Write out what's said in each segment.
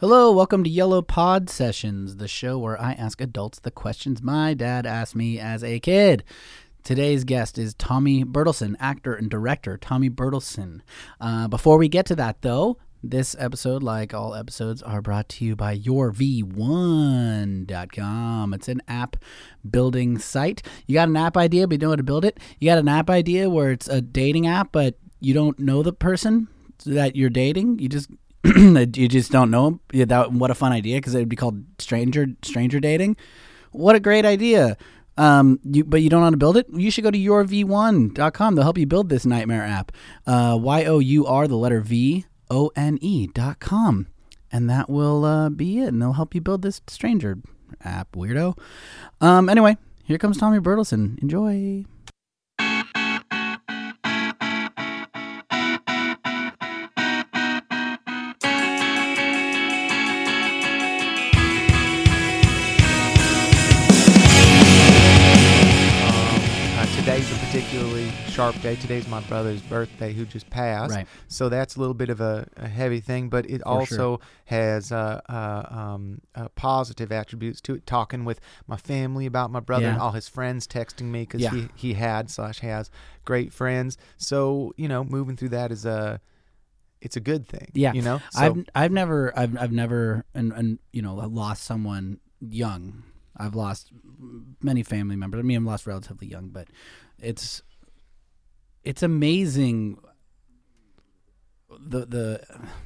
Hello, welcome to Yellow Pod Sessions, the show where I ask adults the questions my dad asked me as a kid. Today's guest is Tommy Bertelsen, actor and director Tommy Bertelsen. Uh, before we get to that, though, this episode, like all episodes, are brought to you by yourv1.com. It's an app building site. You got an app idea, but you don't know how to build it. You got an app idea where it's a dating app, but you don't know the person that you're dating. You just you just don't know. Yeah, that what a fun idea because it would be called stranger stranger dating. What a great idea. Um, you, but you don't know how to build it? You should go to yourv1.com. They'll help you build this nightmare app. Uh, y O U R, the letter V O N E dot com, and that will uh, be it. And they'll help you build this stranger app, weirdo. Um, anyway, here comes Tommy Bertelsen. Enjoy. Sharp day. Today's my brother's birthday, who just passed. Right. So that's a little bit of a, a heavy thing, but it also has uh, uh, um, uh, positive attributes to it. Talking with my family about my brother and all his friends texting me because Yeah. he, he had slash has great friends. So you know, moving through that is a it's a good thing. Yeah. You know. So, I've I've never I've I've never and and you know lost someone young. I've lost many family members. I mean, I'm lost relatively young, but it's it's amazing the the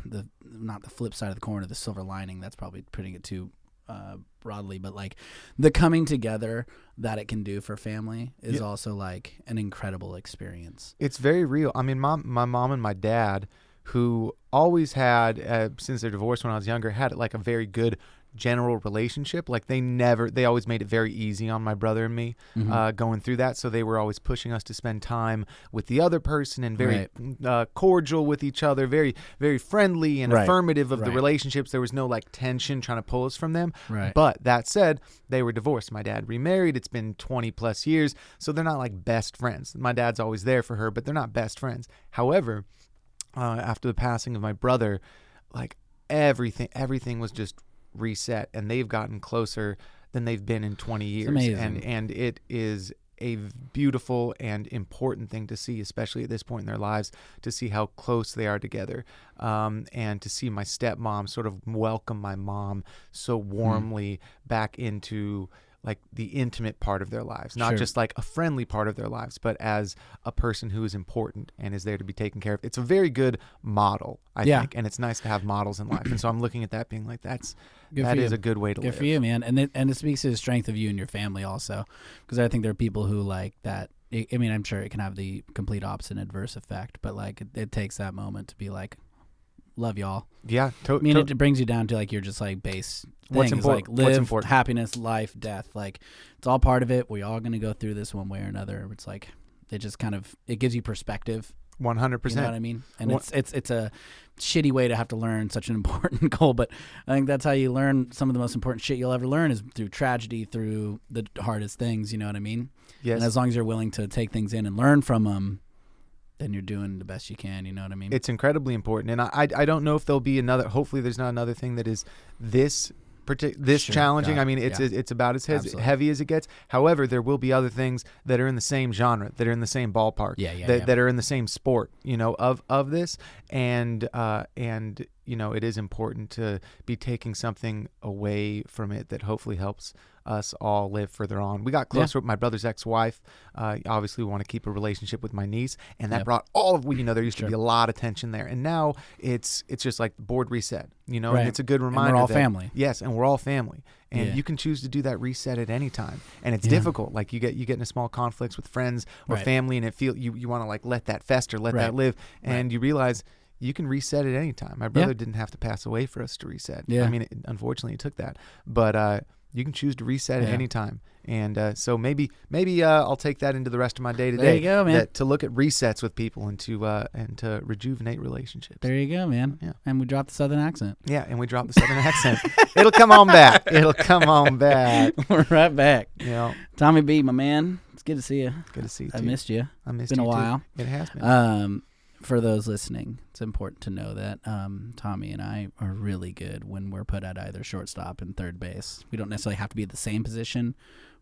the not the flip side of the coin or the silver lining. That's probably putting it too uh, broadly, but like the coming together that it can do for family is Yeah. also like an incredible experience. It's very real. I mean, mom, my mom and my dad, who always had, uh, since their divorce when I was younger, had like a very good general relationship. Like they never, they always made it very easy on my brother and me Mm-hmm. uh, going through that. So they were always pushing us to spend time with the other person and very uh, cordial with each other, very, very friendly and Right. affirmative of the relationships. There was no like tension trying to pull us from them. Right. But that said, they were divorced. My dad remarried. It's been 20 plus years. So they're not like best friends. My dad's always there for her, but they're not best friends. However, uh, after the passing of my brother, like everything, everything was just reset and they've gotten closer than they've been in 20 years. And, and it is a beautiful and important thing to see, especially at this point in their lives, to see how close they are together, um, and to see my stepmom sort of welcome my mom so Hmm. warmly back into like the intimate part of their lives, not Sure. just like a friendly part of their lives, but as a person who is important and is there to be taken care of. It's a very good model, I Yeah. think, and it's nice to have models in life. And so I'm looking at that being like, that's Good that you. a good way to Good live. for you, man. And it, and it speaks to the strength of you and your family also, because I think there are people who like that. I I mean, I'm sure it can have the complete opposite adverse effect, but like it, it takes that moment to be like, love y'all. Yeah, to- I mean, to- it brings you down to like you're just like base. What's things, impor- Like what's live, important. happiness, life, death. Like it's all part of it. We all gonna go through this one way or another. It's like it just kind of it gives you perspective. 100%. What I mean? And it's it's it's a shitty way to have to learn such an important goal, but I think that's how you learn some of the most important shit you'll ever learn is through tragedy, through the hardest things. You know what I mean? yes. And as long as you're willing to take things in and learn from them, then you're doing the best you can. You know what I mean? it's incredibly important and I, I I don't know if there'll be another hopefully there's not another thing that is this partic- this Sure, challenging I mean it's yeah. it's about as Absolutely. heavy as it gets however there will be other things that are in the same genre that are in the same ballpark Yeah, yeah, that, yeah. that are in the same sport you know of of this and uh and you know it is important to be taking something away from it that hopefully helps us all live further on. We got closer with my brother's ex-wife. Uh, obviously, we want to keep a relationship with my niece, and that Yep. brought all of you know there used Sure. to be a lot of tension there, and now it's it's just like the board reset, you know, Right. and it's a good reminder. we're all that- family. Yes, and we're all family, and Yeah. you can choose to do that reset at any time, and it's Yeah. difficult. Like you get you get into small conflicts with friends or Right. family, and it feel you you want to like let that fester, let Right. that live, and you realize. You can reset at any time. My brother didn't have to pass away for us to reset. Yeah. I mean, it, unfortunately, it took that, but uh, you can choose to reset at Yeah. any time. And uh, so maybe maybe uh, I'll take that into the rest of my day to There you go, man. that- To look at resets with people and to uh, and to rejuvenate relationships. There you go, man. Yeah. And we dropped the southern accent. Yeah, and we drop the southern accent. It'll come on back. It'll come on back. We're right back. Know, Tommy B, my man. It's good to see you. good to see you. I too. missed you. I missed you. it's been a you too. while. It has been. Um, for those listening, it's important to know that um, Tommy and I are really good when we're put at either shortstop and third base. We don't necessarily have to be at the same position.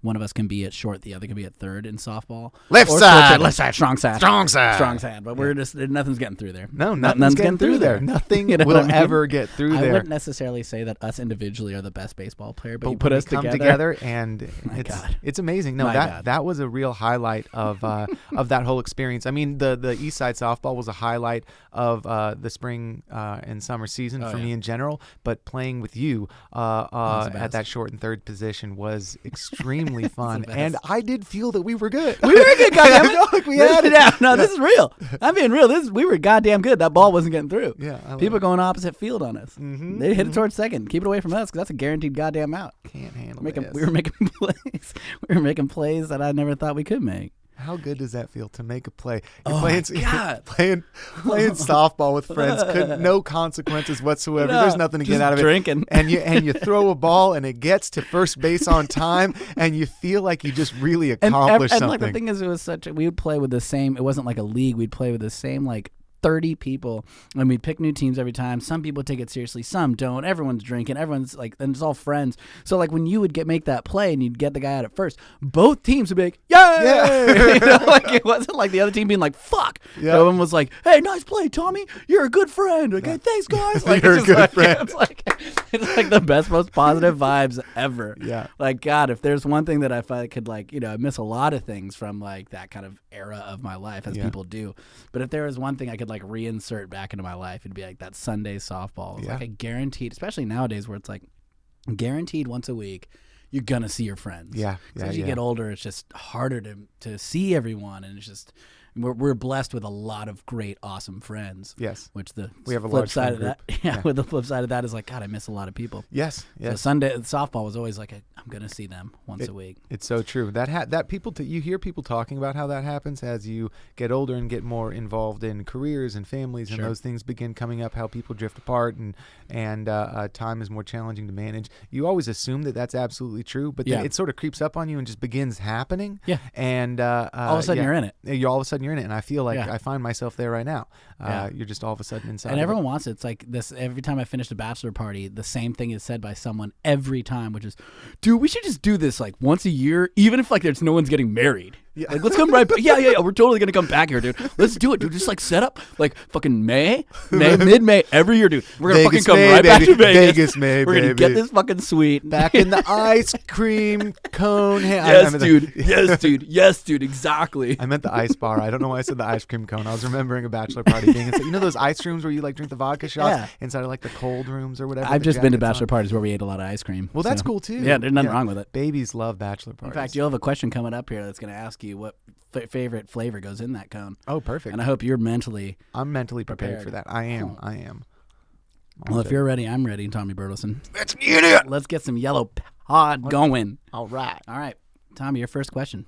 One of us can be at short, the other can be at third in softball. Left Or side. left side, strong side, Strong side. strong side. But we're just nothing's getting through there. No, No- nothing's getting through there. Nothing You know will I mean? ever get through I there. I wouldn't necessarily say that us individually are the best baseball player, but, but you put us come together. and My it's God. it's amazing. No, My that God. that was a real highlight of uh, of that whole experience. I mean, the the East Side softball was a highlight of uh, the spring uh, and summer season Oh, for yeah. me in general. But playing with you uh, uh, at that short and third position was extremely fun, and I did feel that we were good. We were a good, goddamn I like we had it. yeah, no, this is real. I'm being real. This we were goddamn good. That ball wasn't getting through. Yeah, I people it. going opposite field on us. Mhm, They hit it towards second. Keep it away from us because that's a guaranteed goddamn out. Can't handle Making, this. we were making plays. We were making plays that I never thought we could make. How good does that feel to make a play? You're Oh playing, God. playing playing softball with friends, could, no consequences whatsoever. There's nothing to get out of drinking. it. And you and you throw a ball and it gets to first base on time, and you feel like you just really And, accomplished and something. like the thing is, it was such. A, we would play with the same. It wasn't like a league. We'd play with the same like. 30 people and we'd pick new teams every time some people take it seriously some don't everyone's drinking everyone's like and it's all friends so like when you would get make that play and you'd get the guy out at first both teams would be like yay Yeah. you know, like it wasn't like the other team being like fuck Yeah. everyone was like hey nice play tommy you're a good friend okay thanks guys like You're a good like, friend. it's like it's like the best most positive vibes ever Yeah. like God, if there's one thing that I find could like, you know, I miss a lot of things from like that kind of era of my life, as Yeah. people do. But if there was one thing I could like reinsert back into my life, it'd be like that Sunday softball. It's Yeah. like a guaranteed, especially nowadays where it's like guaranteed once a week. You're gonna see your friends. Yeah, yeah, as you yeah. get older, it's just harder to to see everyone, and it's just we're, we're blessed with a lot of great, awesome friends. yes, Which the We have a flip side of that, yeah, With the flip side of that is like, God, I miss a lot of people. yes, So yes. Sunday softball was always like, I'm gonna see them once a week. It's so true. That ha- that people t- you hear people talking about how that happens as you get older and get more involved in careers and families and Sure. those things begin coming up. How people drift apart and and uh, uh, time is more challenging to manage. You always assume that that's absolutely true, but then Yeah. it sort of creeps up on you and just begins happening. Yeah. and uh, uh, All of a sudden yeah. you're in it. You all of a sudden you're in it, and I feel like Yeah. I find myself there right now. Uh, Yeah. You're just all of a sudden inside. And of it. everyone wants it. It's like this every time I finish a bachelor party, the same thing is said by someone every time, which is, dude, we should just do this like once a year, even if like there's no one's getting married. Yeah. Like let's come right back. Yeah, yeah, yeah. We're totally gonna come back here, dude. Let's do it, dude. Just like set up like fucking May, May, mid May every year, dude. We're gonna fucking come May, right back to Vegas. Vegas May, We're gonna get this fucking suite back in the ice cream cone. ha- I- I yes, meant the- dude. Yes, dude. Yes, dude. Exactly. I meant the ice bar. I don't know why I said the ice cream cone. I was remembering a bachelor party being inside. You know those ice rooms where you like drink the vodka shots Yeah. inside of like the cold rooms or whatever. I've just been to bachelor on? parties where we ate a lot of ice cream. Well, that's cool too. Yeah, there's nothing wrong with it. Babies love bachelor parties. In fact, you'll have a question coming up here that's going to ask you what f- favorite flavor goes in that cone. oh, perfect. And I hope you're mentally. I'm mentally prepared, Prepared. for that. I am. Oh. I am. Well, if you're ready, I'm ready, Tommy Bertelsen. Let's get it. Let's get some yellow pod going. All right. All right, Tommy, your first question.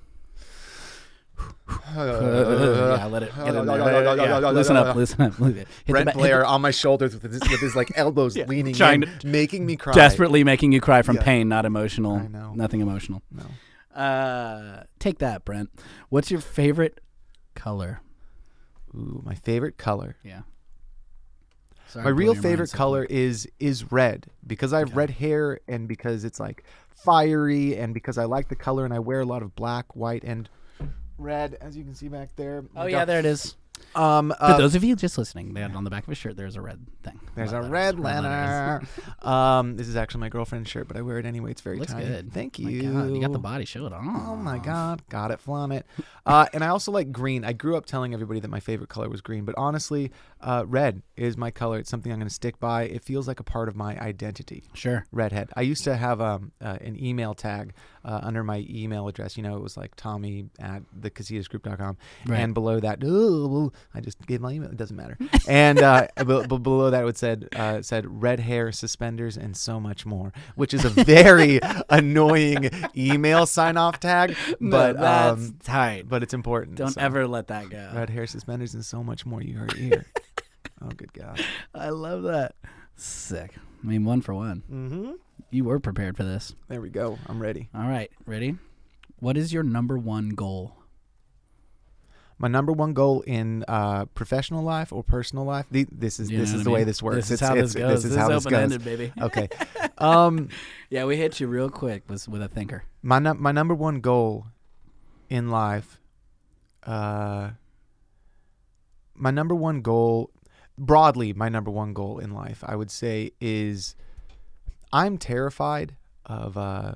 Yeah, let it get in there. Yeah, Listen up, listen up. Hit the Brent ba- Blair the- on my shoulders with his, with his like elbows Yeah, leaning trying in, to- making me cry. desperately making you cry from Yeah. pain, not emotional. I know. Nothing emotional. No. Uh, take that, Brent. What's your favorite color? Ooh, my favorite color. Yeah. Sorry my real favorite color is is red because I have Okay. red hair and because it's like fiery and because I like the color and I wear a lot of black, white, and red, as you can see back there. Oh yeah, there it is. Um, For uh, those of you just listening, they had on the back of his shirt. There's a red thing. there's a letters, red letter. um, this is actually my girlfriend's shirt, but I wear it anyway. It's very Looks good. Thank My you. God, you got the body. Show it on. Oh my god, got it, flaunt it. Uh, and I also like green. I grew up telling everybody that my favorite color was green, but honestly, uh, red is my color. It's something I'm going to stick by. It feels like a part of my identity. Sure. Redhead. I used to have um, uh, an email tag uh, under my email address. You know, it was like Tommy at thecasillasgroup.com. Right. And below that, oh, I just gave my email. It doesn't matter. and uh, be- be- below that, it said uh, said red hair, suspenders, and so much more, which is a very annoying email sign off tag. But no, that's um, tight. but it's important. Don't so. ever let that go. red hair, suspenders, and so much more. You heard here. oh, good God. I love that. Sick. I mean, one for one. Mm-hmm. You were prepared for this. There we go. I'm ready. All right, ready? What is your number one goal? My number one goal in uh, professional life or personal life. The, this is You this is the I way this works. This is It's- how this goes. This is how this goes. baby. Okay. Um, Yeah, we hit you real quick with with a thinker. my num- my number one goal in life uh my number one goal broadly my number one goal in life i would say is i'm terrified of uh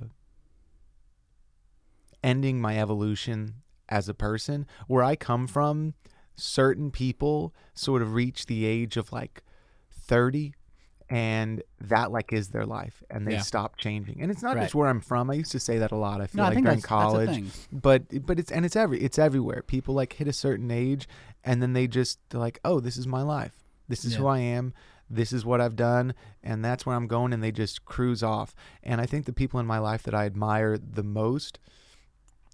ending my evolution as a person where i come from certain people sort of reach the age of like 30 and that like is their life and they Yeah. stop changing. And it's not Right. just where i'm from. I used to say that a lot i feel No, I like think during that's, college. that's but but it's and it's every it's everywhere. People like hit a certain age and then they just they're like oh this is my life. This is who i am. This is what i've done and that's where i'm going and they just cruise off. And i think the people in my life that i admire the most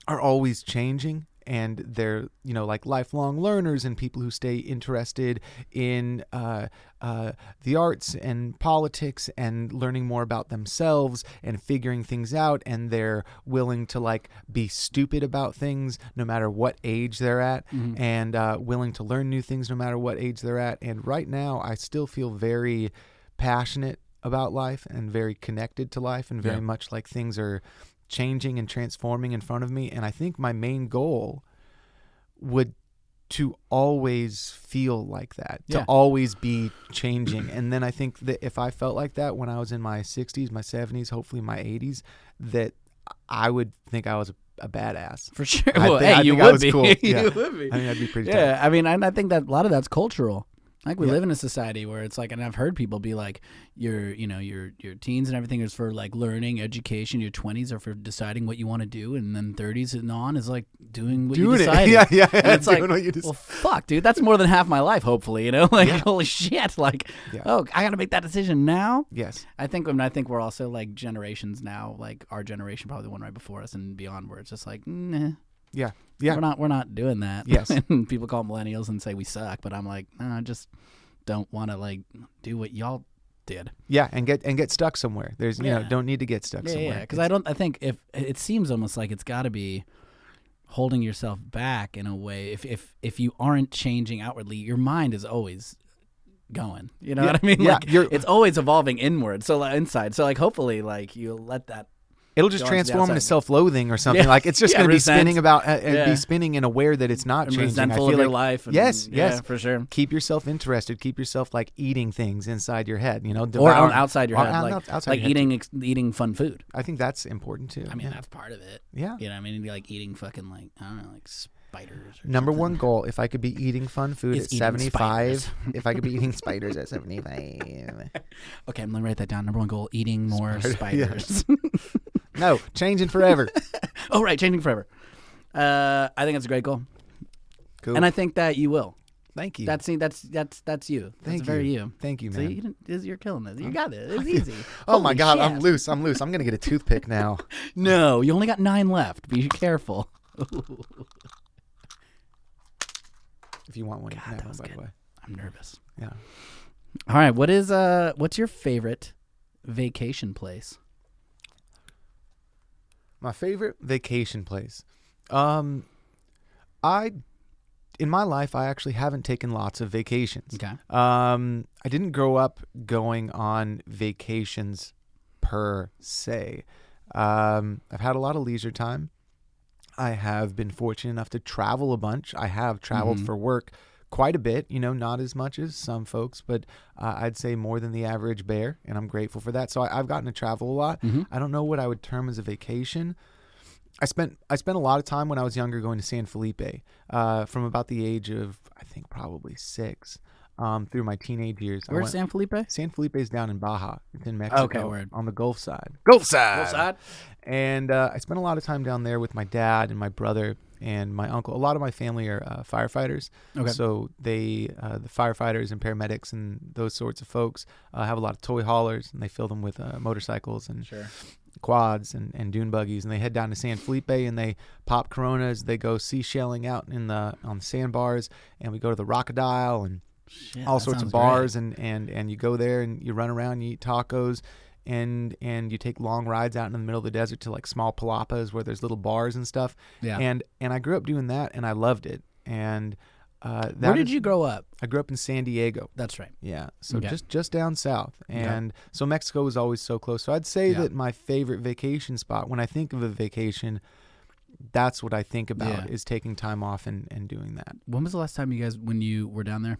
are always changing and they're you know like lifelong learners and people who stay interested in uh, uh, the arts and politics and learning more about themselves and figuring things out and they're willing to like be stupid about things no matter what age they're at Mhm. and uh, willing to learn new things no matter what age they're at and right now i still feel very passionate about life and very connected to life and very Yeah. much like things are changing and transforming in front of me and i think my main goal would to always feel like that to always be changing and then i think that if i felt like that when i was in my 60s my 70s hopefully my 80s that i would think i was a, a badass For sure. I well, think- hey, I you think I would be. you would be. i think that'd be pretty Yeah, I mean, and I think that a lot of that's cultural. Like we Yeah. live in a society where it's like, and I've heard people be like, your, you know, your your teens and everything is for like learning, education. Your twenties are for deciding what you want to do, and then thirties and on is like doing what you Doing it. decided. Yeah, yeah, And it's doing like, you well, fuck, dude, that's more than half my life. Hopefully, you know, like Yeah. holy shit, like, Yeah. oh, I got to make that decision now. yes I think, I mean, I think we're also like generations now, like our generation, probably the one right before us and beyond, where it's just like, nah, yeah yeah we're not we're not doing that. Yes. and people call millennials and say we suck, but I'm like, no, I just don't want to like do what y'all did. yeah and get and get stuck somewhere there's you know don't need to get stuck Yeah, somewhere yeah. Because I don't. I think if it seems almost like it's got to be holding yourself back in a way. If if if you aren't changing outwardly, your mind is always going. You know Yeah, what I mean? yeah, like you're- it's always evolving inward. So like, inside. So like hopefully like you let that. It'll just Go on to the transform into self-loathing or something. Yeah. Like it's just Yeah, going to be spinning about, uh, uh, Yeah. be spinning and aware that it's not I'm changing. I feel like life. And, yes, yeah, yes. for sure. keep yourself interested. Keep yourself like eating things inside your head. You know, Or devour- on outside your or head, out- like, outside like your head, eating ex- eating fun food. I think that's important too. I mean, that's part of it. yeah. You know, I mean, like eating fucking like I don't know, like spiders. Number something. one goal: if I could be eating fun food Is at seventy-five, if I could be eating spiders at seventy-five. Okay, I'm gonna write that down. Number one goal: eating more Spider- yeah. No, changing forever. oh, right, changing forever. Uh, I think that's a great goal, Cool. and I think that you will. Thank you. That's that's that's that's you. That's Thank very you. you. Thank you, So man. you didn't, is- you're killing this. You got it. It's easy. oh my Holy god, I'm loose. I'm loose. I'm gonna get a toothpick now. No, you only got nine left. Be careful. If you want one, God, have that one, was by the good. way. I'm nervous. Yeah. All right, what is uh, what's your favorite vacation place? My favorite vacation place. Um, I, in my life, I actually haven't taken lots of vacations. Okay. Um, I didn't grow up going on vacations per se. Um, I've had a lot of leisure time. I have been fortunate enough to travel a bunch. I have traveled Mhm. for work quite a bit, you know, not as much as some folks, but uh, I'd say more than the average bear, and I'm grateful for that. So I, I've gotten to travel a lot. Mhm. I don't know what I would term as a vacation. I spent I spent a lot of time when I was younger going to San Felipe, uh, from about the age of I think probably six, um, through my teenage years. Where's San Felipe? San Felipe is down in Baja. It's in Mexico. Okay, word. On the Gulf side. Gulf side. Full side? And uh, I spent a lot of time down there with my dad and my brother and my uncle. A lot of my family are uh, firefighters. Okay. So they, uh, the firefighters and paramedics and those sorts of folks, uh, have a lot of toy haulers and they fill them with uh, motorcycles and Sure. quads and, and dune buggies and they head down to San Felipe and they pop coronas they go seashelling out in the on the sandbars and we go to the Rockodile and Shit, all sorts of bars and, and and you go there and you run around you eat tacos and and you take long rides out in the middle of the desert to like small palapas where there's little bars and stuff. Yeah. and and I grew up doing that and I loved it and uh, that Where did is- you grow up? I grew up in San Diego. That's right. Yeah, so Okay. just just down south, and so Mexico was always so close. So I'd say Yeah. that my favorite vacation spot, when I think of a vacation, that's what I think about Yeah. is taking time off and, and doing that. When was the last time you guys when you were down there?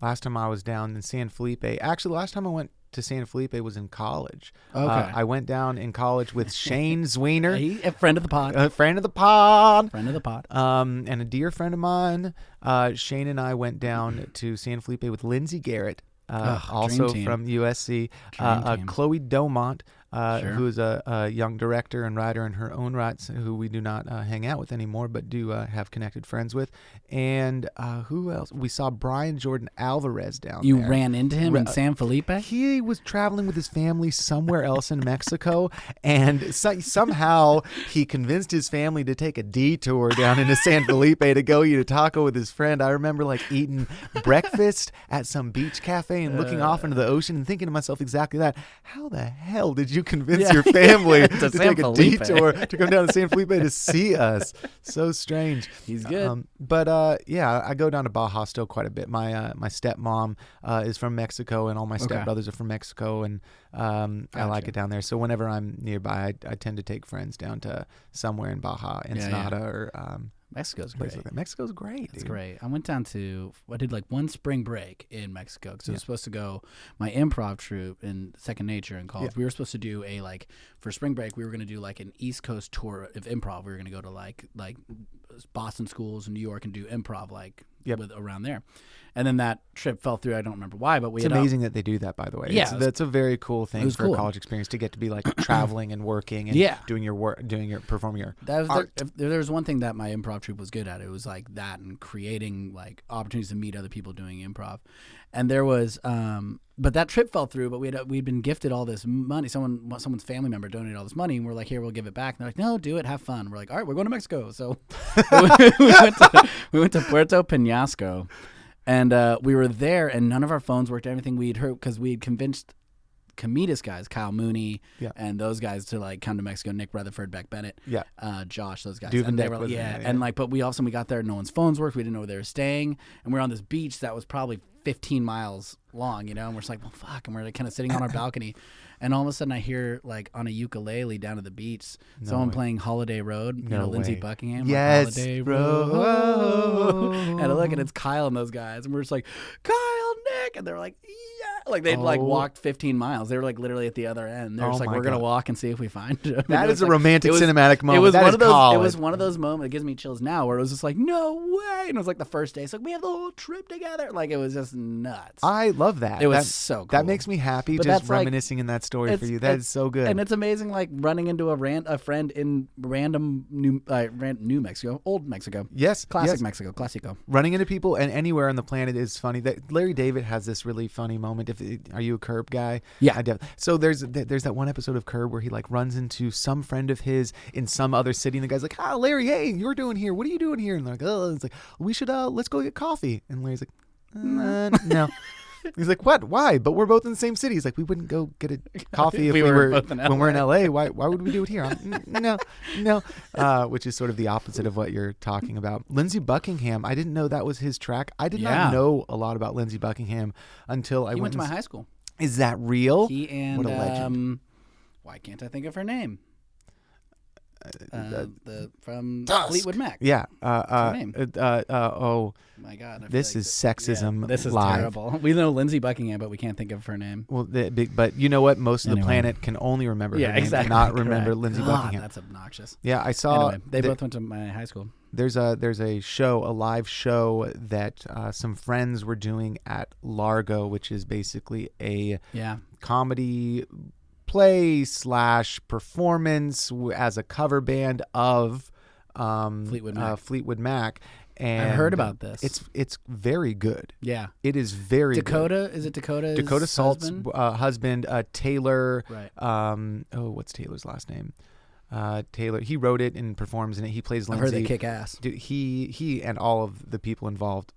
Last time I was down in San Felipe, actually, last time I went to San Felipe was in college. Okay. Uh, I went down in college with Shane Zwiener, He- a friend of the pod. a friend of the pod. friend of the pod. Um, and a dear friend of mine, uh, Shane and I went down to San Felipe with Lindsay Garrett, uh, Ugh, also from USC, uh, uh. Chloe Domont, uh, Sure. who is a, a young director and writer in her own rights, who we do not uh, hang out with anymore, but do uh, have connected friends with. And uh, who else? We saw Brian Jordan Alvarez down You there. ran into him in San Felipe. He was traveling with his family somewhere else in Mexico, and so, somehow he convinced his family to take a detour down into San Felipe to go eat a taco with his friend. I remember like eating breakfast at some beach cafe and looking off into the ocean and thinking to myself exactly that. How the hell did you convince Yeah. your family To to, take a Felipe. detour to come down to San Felipe to see us? So strange. He's good. Um, but uh, yeah, I go down to Baja still quite a bit. My uh, my stepmom uh, is from Mexico, and all my Okay. stepbrothers are from Mexico, and um, I like it down there. So whenever I'm nearby, I, I tend to take friends down to somewhere in Baja. Ensenada, or um, Mexico's great. like. Mexico's great. It's great. I went down to I did like one spring break in Mexico because I Yeah. was supposed to go. My improv troupe in Second Nature in college. Yeah. We were supposed to do a like for spring break. We were going to do like an East Coast tour of improv. We were going to go to like like Boston schools in New York and do improv like Yep. with around there. And then that trip fell through. I don't remember why, but we It's amazing that they do that, by the way. Yeah, It's- was- that's a very cool thing for cool. a college experience to get to be like traveling and working and Yeah. doing your work, doing your performing your That was art. the, if there was one thing that my improv troupe was good at. It was like that and creating like opportunities to meet other people doing improv. And there was, um, but that trip fell through. But we had we'd been gifted all this money. Someone, someone's family member donated all this money, and we're like, here, we'll give it back. And they're like, no, do it, have fun. We're like, all right, we're going to Mexico. So we, went to, we went to Puerto Penasco, and uh, we were there, and none of our phones worked. Everything we'd heard because we had convinced. Commedus guys, Kyle Mooney, Yeah. and those guys to like come to Mexico. Nick Rutherford, Beck Bennett, Yeah. uh, Josh, those guys. Duvenbeck and they were, yeah, yeah. and like, but we all of a sudden we got there, no one's phones worked. We didn't know where they were staying, and we are on this beach that was probably 15 miles long, you know. And we're just like, well, fuck, and we're like kind of sitting on our balcony, and all of a sudden I hear like on a ukulele down at the beach, someone way. playing Holiday Road, you No know, Lindsey way. Buckingham, like, Yes, Holiday bro. Road, and I look and it's Kyle and those guys, and we're just like, Kyle, And they're like, yeah, like they'd like Oh. walked 15 miles. They were like literally at the other end. They're Oh just like, my we're gonna God. walk and see if we find him. That It is was a like- romantic it was- cinematic moment. It was That one is of those. It college. was one of those moments. It gives me chills now, where it was just like, no way, and it was like the first day. It's like we have the whole trip together. Like it was just nuts. I love that. It was That- so cool. That makes me happy But just that's like- reminiscing in that story for It's- you. That it's- is so good. and it's amazing, like running into a ran- a friend in random New uh, ran- New Mexico, old Mexico, yes, classic yes. Mexico, classico. Running into people and anywhere on the planet is funny. That Larry David has this really funny moment. If are you a Curb guy? Yeah. I def- so there's there's that one episode of Curb where he like runs into some friend of his in some other city, and the guy's like, "Ah, Larry, hey, you're doing here? What are you doing here?" And they're like, "Oh, it's like we should uh let's go get coffee." And Larry's like, uh, "No." He's like, "What? Why?" But we're both in the same city. He's like, "We wouldn't go get a coffee if We we, were were, both in when we're in LA. Why? Why would we do it here?" I'm, no, no. Uh, which is sort of the opposite of what you're talking about. Lindsey Buckingham. I didn't know that was his track. I did Yeah. not know a lot about Lindsey Buckingham until I went went. to my high school. Is that real? He and What a legend. um, why can't I think of her name? Uh, uh, the from Tusk. Fleetwood Mac. yeah. Uh, uh, name? uh, uh, uh, oh, My God, I this like is th- sexism. yeah, this is live. terrible. We know Lindsey Buckingham, but we can't think of her name. Well, the, but you know what? Most of the planet can only remember yeah, her name exactly. and not remember correct. Lindsey God, Buckingham. That's obnoxious. Yeah, I saw. anyway, they the- both went to my high school. there's a there's a show, a live show that uh, some friends were doing at Largo, which is basically a Yeah, comedy play slash performance as a cover band of um, Fleetwood Uh, Mac. Fleetwood Mac. And heard about this. It's it's very good. yeah. It is very good. Dakota is it Dakota? Dakota Salt's husband? uh, husband, uh, Taylor. Right. Um, oh, what's Taylor's last name? Uh, Taylor. He wrote it and performs in it. He plays I've Lindsey. heard they kick ass. Dude, he he and all of the people involved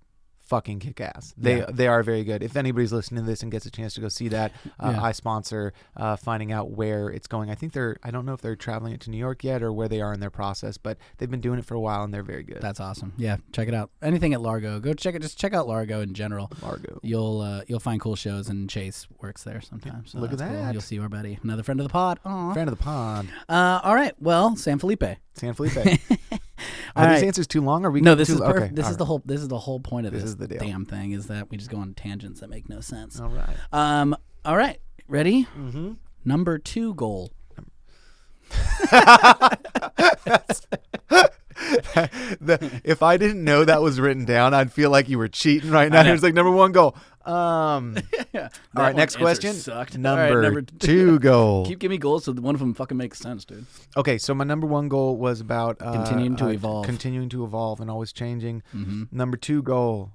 fucking kick ass. They Yeah. they are very good. If anybody's listening to this and gets a chance to go see that, uh, Yeah. I sponsor uh, finding out where it's going. I think they're I don't know if they're traveling it to New York yet or where they are in their process, but they've been doing it for a while and they're very good. That's awesome. Yeah, check it out. Anything at Largo, go check it. Just check out Largo in general. Largo. You'll uh, you'll find cool shows, and Chase works there sometimes. So Look at that's cool. that. You'll see our buddy, another friend of the pod. Aw. Friend of the pod. Uh, all right. Well, San Felipe. San Felipe. Are these answers too long? Or are we No, this too, is perf- okay, this is the whole this is the whole point of This this, is the deal. damn thing is that we just go on tangents that make no sense. All right. Um. All right. Ready? Mm-hmm. Number two goal. the, if I didn't know that was written down, I'd feel like you were cheating right now. It's like number one goal. Um. yeah. all right. Next question. Sucked. Number, right, number two goal. Keep giving me goals so one of them fucking makes sense, dude. Okay, so my number one goal was about uh, Continuing to uh, evolve. continuing to evolve, and always changing. Mm-hmm. Number two goal.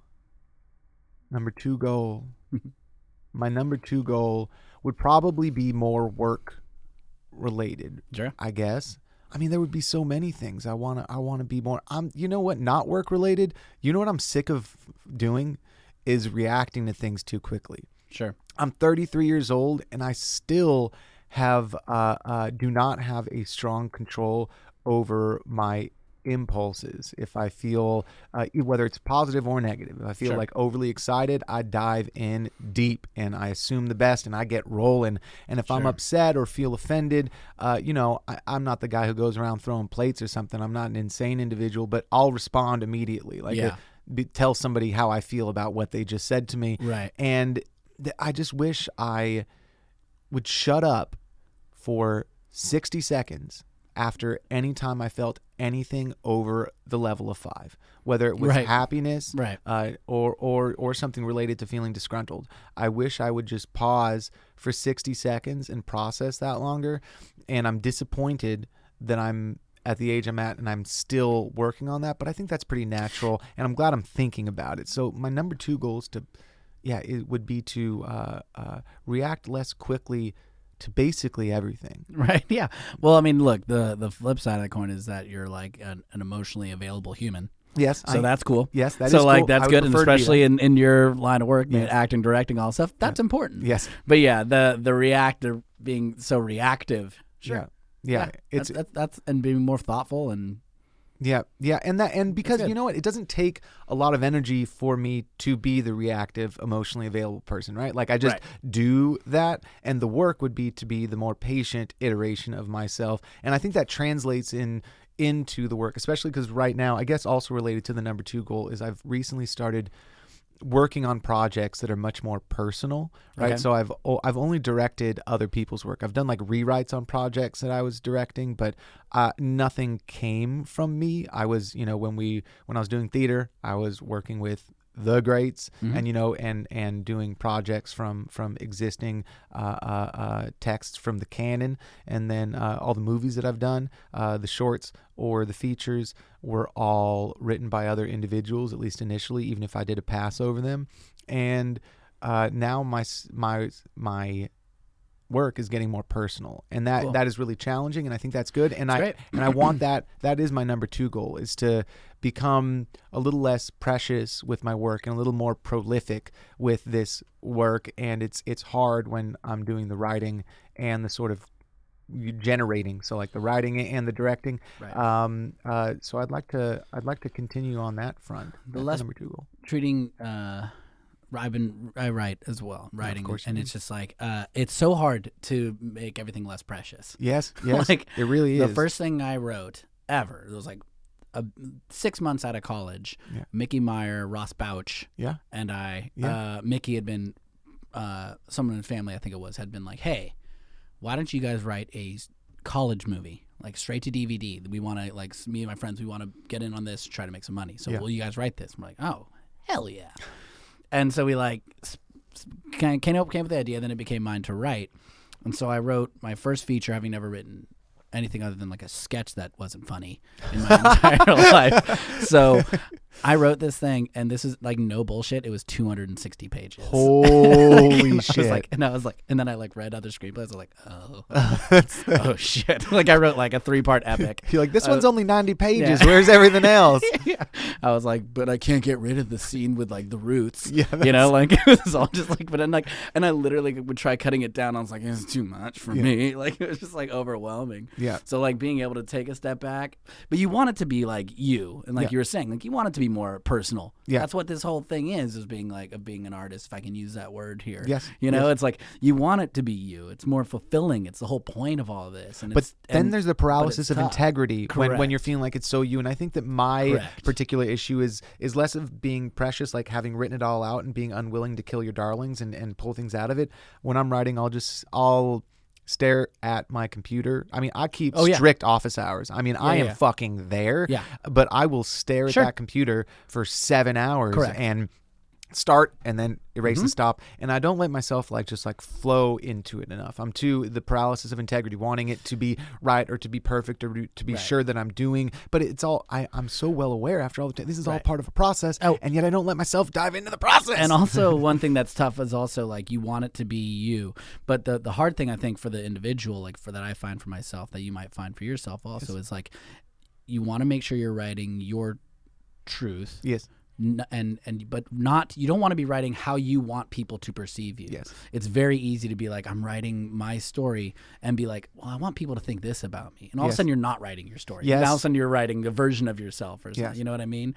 Number two goal. my number two goal would probably be more work related. Sure. I guess. I mean, there would be so many things I want to. I want to be more. I'm. You know what? Not work related. You know what I'm sick of doing is reacting to things too quickly. Sure. I'm 33 years old and I still have uh, uh, do not have a strong control over my impulses. If I feel uh, whether it's positive or negative, if I feel Sure. like overly excited, I dive in deep and I assume the best and I get rolling. And if I'm upset or feel offended, uh, you know, I, I'm not the guy who goes around throwing plates or something. I'm not an insane individual, but I'll respond immediately. Like Yeah. Be, tell somebody how I feel about what they just said to me Right. and th- I just wish I would shut up for 60 seconds after any time I felt anything over the level of five, whether it was Right. happiness Right. uh, or or or something related to feeling disgruntled. I wish I would just pause for 60 seconds and process that longer. And I'm disappointed that I'm at the age I'm at and I'm still working on that. But I think that's pretty natural, and I'm glad I'm thinking about it. So my number two goal is to, yeah, it would be to uh, uh, react less quickly to basically everything. Right. Yeah. Well, I mean, look, the the flip side of the coin is that you're like an, an emotionally available human. Yes, So I- that's cool. yes, that is so like cool. That's good, and prefer to be especially in, in your line of work, Yes. acting, directing, all stuff. That's important. yes, But yeah, the the reactor being so reactive. yeah, yeah. It's that's, that's that's and being more thoughtful and Yeah, yeah, and that and because you know what, it doesn't take a lot of energy for me to be the reactive, emotionally available person, right? Like I just Right. do that, and the work would be to be the more patient iteration of myself, and I think that translates in into the work, especially because right now, I guess also related to the number two goal is I've recently started working on projects that are much more personal, right? Okay. So I've o- I've only directed other people's work. I've done like rewrites on projects that I was directing, but uh, nothing came from me. I was, you know, when we when I was doing theater, I was working with the greats, Mm-hmm. and you know, and and doing projects from from existing uh, uh, uh, texts from the canon, and then uh, all the movies that I've done, uh, the shorts or the features were all written by other individuals, at least initially, even if I did a pass over them, and uh, now my my my work is getting more personal and that Cool. that is really challenging and I think that's good and I great. and I want that that is my number 2 goal is to become a little less precious with my work and a little more prolific with this work and it's it's hard when I'm doing the writing and the sort of generating so like the writing and the directing Right. um uh so I'd like to I'd like to continue on that front The less- number 2 goal treating uh I've been I write as well, writing, and it's just like uh, it's so hard to make everything less precious. yes yes Like, it really is. The first thing I wrote ever, it was like a, six months out of college. Yeah. Mickey Meyer, Ross Bouch, yeah and I. Yeah. Uh, Mickey had been, uh, someone in the family, I think it was, had been like, "Hey, why don't you guys write a college movie, like straight to DVD? We want to, like, me and my friends, we want to get in on this, try to make some money. So Yeah. will you guys write this?" I'm like, "Oh, hell yeah!" And so we like kind of came up came up with the idea. Then it became mine to write, and so I wrote my first feature, having never written anything other than like a sketch that wasn't funny in my entire life. So I wrote this thing, and this is like no bullshit. It was 260 pages. Holy was shit! like, and I was like, and then I like read other screenplays. I was like, oh, oh shit! Like I wrote like a three part epic. You're like, this Uh, one's only 90 pages. yeah. Where's everything else? yeah. I was like, but I can't get rid of the scene with like the roots. Yeah, you know, like it was all just like, but then like, and I literally would try cutting it down. I was like, it's too much for Yeah. me. Like it was just like overwhelming. Yeah. So like being able to take a step back, but you want it to be like you, and like Yeah. you were saying, like you want it to be more personal. Yeah. That's what this whole thing is, is being like of being an artist. If I can use that word here. Yes, You know, yes. it's like you want it to be you. It's more fulfilling. It's the whole point of all this. And But then and- there's the paralysis of tough. integrity when, when you're feeling like it's so you. And I think that my Correct. particular issue is is less of being precious, like having written it all out and being unwilling to kill your darlings and, and pull things out of it. When I'm writing, I'll just I'll stare at my computer. I mean, I keep Oh, yeah. strict office hours. I mean, I am yeah. fucking there. Yeah. But I will stare Sure. at that computer for seven hours Correct. and start and then erase Mm-hmm. and stop. And i don't let myself like just like flow into it enough. I'm too the paralysis of integrity wanting it to be right or to be perfect or to be Right. sure that i'm doing. But it's all I, i'm so well aware after all the time this is all part of a process Oh. and yet i don't let myself dive into the process. And also one thing that's tough is also like you want it to be you. But the the hard thing i think for the individual like for that i find for myself that you might find for yourself also is like you want to make sure you're writing your truth yes and and but not you don't want to be writing how you want people to perceive you Yes. it's very easy to be like i'm writing my story and be like well i want people to think this about me and all of a sudden you're not writing your story Yes. now all of a sudden you're writing a version of yourself or something Yes. you know what i mean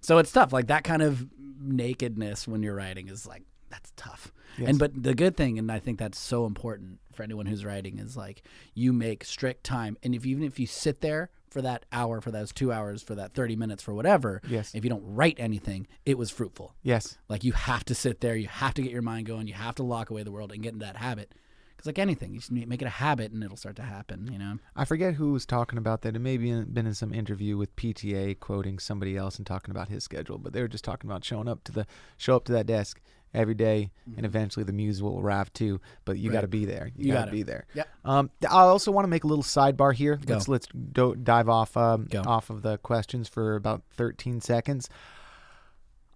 so it's tough like that kind of nakedness when you're writing is like that's tough Yes. and but the good thing and i think that's so important for anyone who's writing is like you make strict time and if even if you sit there for that hour for those two hours for that 30 minutes for whatever Yes. if you don't write anything it was fruitful yes like you have to sit there, you have to get your mind going, you have to lock away the world and get into that habit. Because like anything, you just make it a habit and it'll start to happen. You know. I forget who was talking about that. It may be been in some interview with PTA quoting somebody else and talking about his schedule, but they were just talking about showing up to the show up to that desk every day, and eventually the muse will arrive too. But you Mm-hmm. Got to be there. You, You got to be there. Yep. Um, th- I also want to make a little sidebar here. Let's let's do, dive off um, Go. off of the questions for about 13 seconds.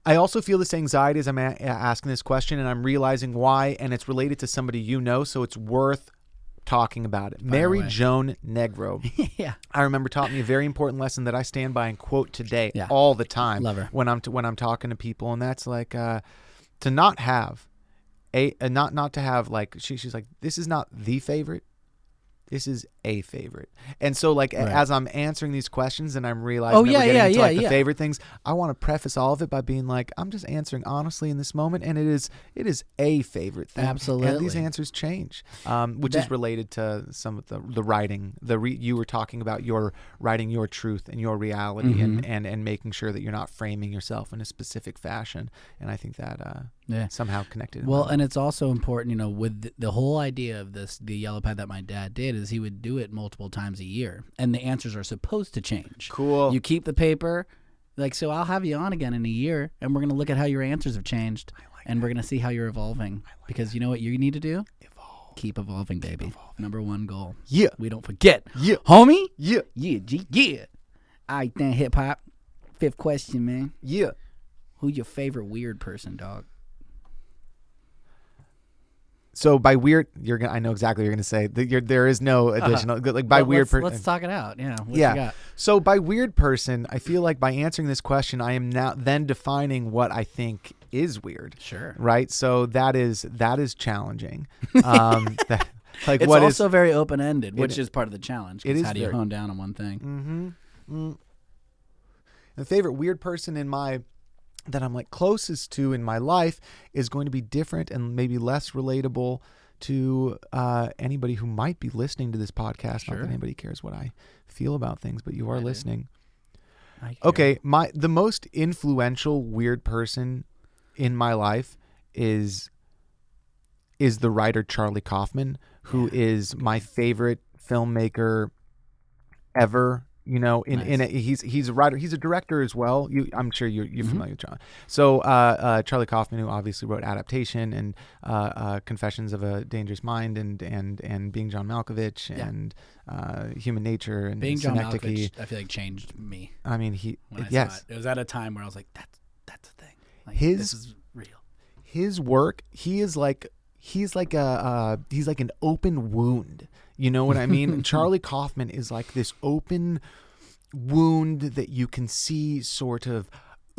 I also feel this anxiety as I'm a- asking this question, and I'm realizing why, and it's related to somebody you know, so it's worth talking about it. Mary. Joan Negro. yeah. I remember taught me a very important lesson that I stand by and quote today Yeah. all the time Love her. when I'm t- when I'm talking to people, and that's like uh, to not have a, uh not not to have like she, she's like this is not the favorite, this is a favorite, and so like Right. as I'm answering these questions and I'm realizing Oh, that yeah, we're getting yeah, into yeah, like the favorite things, I want to preface all of it by being like I'm just answering honestly in this moment, and it is it is a favorite thing, and these answers change, um, which is related to some of the the writing. The re- you were talking about your writing your truth and your reality, Mm-hmm. and, and and making sure that you're not framing yourself in a specific fashion. And I think that uh, Yeah. somehow connected. Well, and it's also important, you know, with the, the whole idea of this, the yellow pad that my dad did is he would do it multiple times a year, and the answers are supposed to change. Cool. You keep the paper, like so. I'll have you on again in a year, and we're gonna look at how your answers have changed, and we're gonna see how you're evolving. because you know what you need to do? Evolve. Keep evolving, baby. Number one goal. Yeah. We don't forget, Yeah. homie. Yeah. Yeah, G, yeah. All right, then hip hop. Fifth question, man. Yeah. Who your favorite weird person, dog? So by weird, you're gonna. I know exactly what you're gonna say. That you're, there is no additional. Like by Well, weird person. let's talk it out. Yeah. What yeah. You got? So by weird person, I feel like by answering this question, I am now then defining what I think is weird. Sure. Right. So that is that is challenging. Um, that, like It's what is also very open ended, which It- is part of the challenge. It is how do you very- hone down on one thing? Mm-hmm. Mm. The favorite weird person in my that I'm like closest to in my life is going to be different and maybe less relatable to uh, anybody who might be listening to this podcast. Not that anybody cares what I feel about things, but you are I listening. Okay, my the most influential weird person in my life is is the writer Charlie Kaufman, who is my favorite filmmaker ever You know, in in a, he's he's a writer, he's a director as well. You, I'm sure you're you're familiar with Charlie. So uh, uh, Charlie Kaufman, who obviously wrote Adaptation and uh, uh, Confessions of a Dangerous Mind, and and and Being John Malkovich, and uh, Human Nature, and Being John Malkovich, I feel like changed me I mean, he I yes, it. It was at a time where I was like, that's that's a thing. Like, His- this is real. his work he is like he's like a uh, he's like an open wound you know what i mean? Charlie kaufman is like this open wound that you can see sort of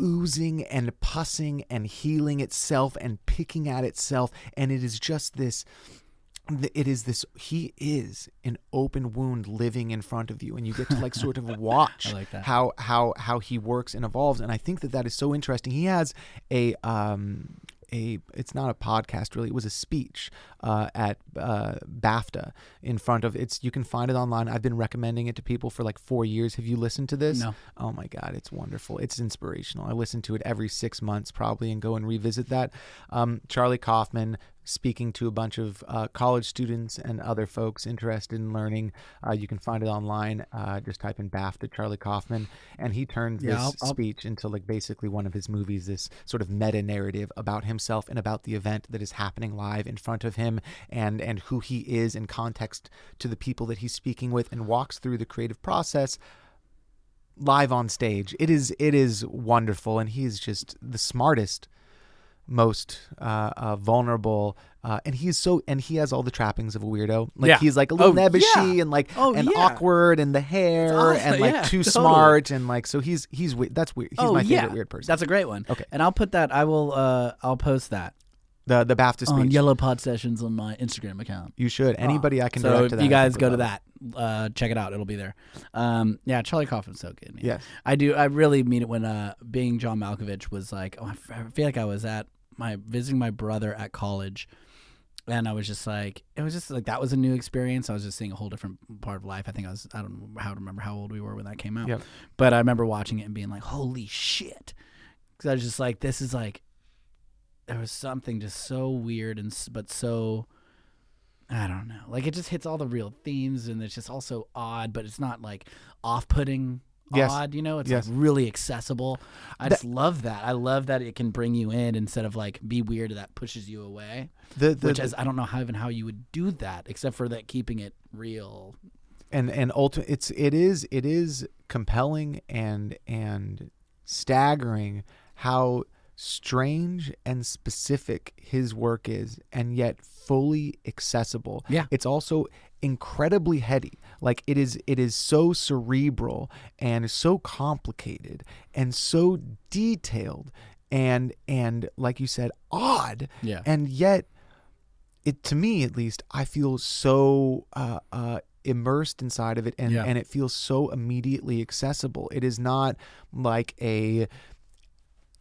oozing and pussing and healing itself and picking at itself. And it is just this it is this he is an open wound living in front of you. And you get to like sort of watch like how how how he works and evolves. And i think that that is so interesting. He has a um a it's not a podcast really. It was a speech uh, at uh, BAFTA in front of it's you can find it online. I've been recommending it to people for like 4 years. Have you listened to this? No. oh my god it's wonderful. It's inspirational. I listen to it every 6 months probably and go and revisit that. Um, Charlie Kaufman speaking to a bunch of uh, college students and other folks interested in learning. Uh, you can find it online. Uh, just type in BAFTA Charlie Kaufman, and he turned Yeah, this I'll- I'll- speech into like basically one of his movies. This sort of meta narrative about himself and about the event that is happening live in front of him, and and who he is in context to the people that he's speaking with, and walks through the creative process live on stage. It is it is wonderful, and he's just the smartest, most uh, uh, vulnerable, uh, and he's so and he has all the trappings of a weirdo. Like Yeah. he's like a little Oh, nebbishy yeah. and like Oh, and yeah. awkward, and the hair awesome. and like too totally. smart, and like so he's he's weird. That's weird. He's oh my yeah, favorite weird person. That's a great one. Okay. and I'll put that. I will. Uh, I'll post that the the BAFTA on speech. Yellow Pod Sessions on my Instagram account. you should. Anybody I can so direct to that. you guys go to that, uh, check it out. It'll be there. Um, yeah, Charlie Kaufman's so good. Man. Yes. I do. I really mean it when uh, being John Malkovich was like. Oh, I f- I feel like I was at my visiting my brother at college, and I was just like, it was just like that was a new experience. I was just seeing a whole different part of life. I think I was. I don't know how to remember how old we were when that came out. Yep. But I remember watching it and being like, holy shit, because I was just like, this is like, there was something just so weird and but so. I don't know. Like it just hits all the real themes, and it's just also odd, but it's not like off-putting Yes. odd. You know, it's Yes. like really accessible. I That- just love that. I love that it can bring you in instead of like be weird that pushes you away. The, the, which the- is I don't know how even how you would do that except for that keeping it real. and and ulti- it's it is it is compelling and and staggering how strange and specific his work is and yet fully accessible Yeah. it's also incredibly heady like it is it is so cerebral and so complicated and so detailed and and like you said odd Yeah. and yet it to me at least i feel so uh, uh, immersed inside of it and, Yeah. and it feels so immediately accessible it is not like a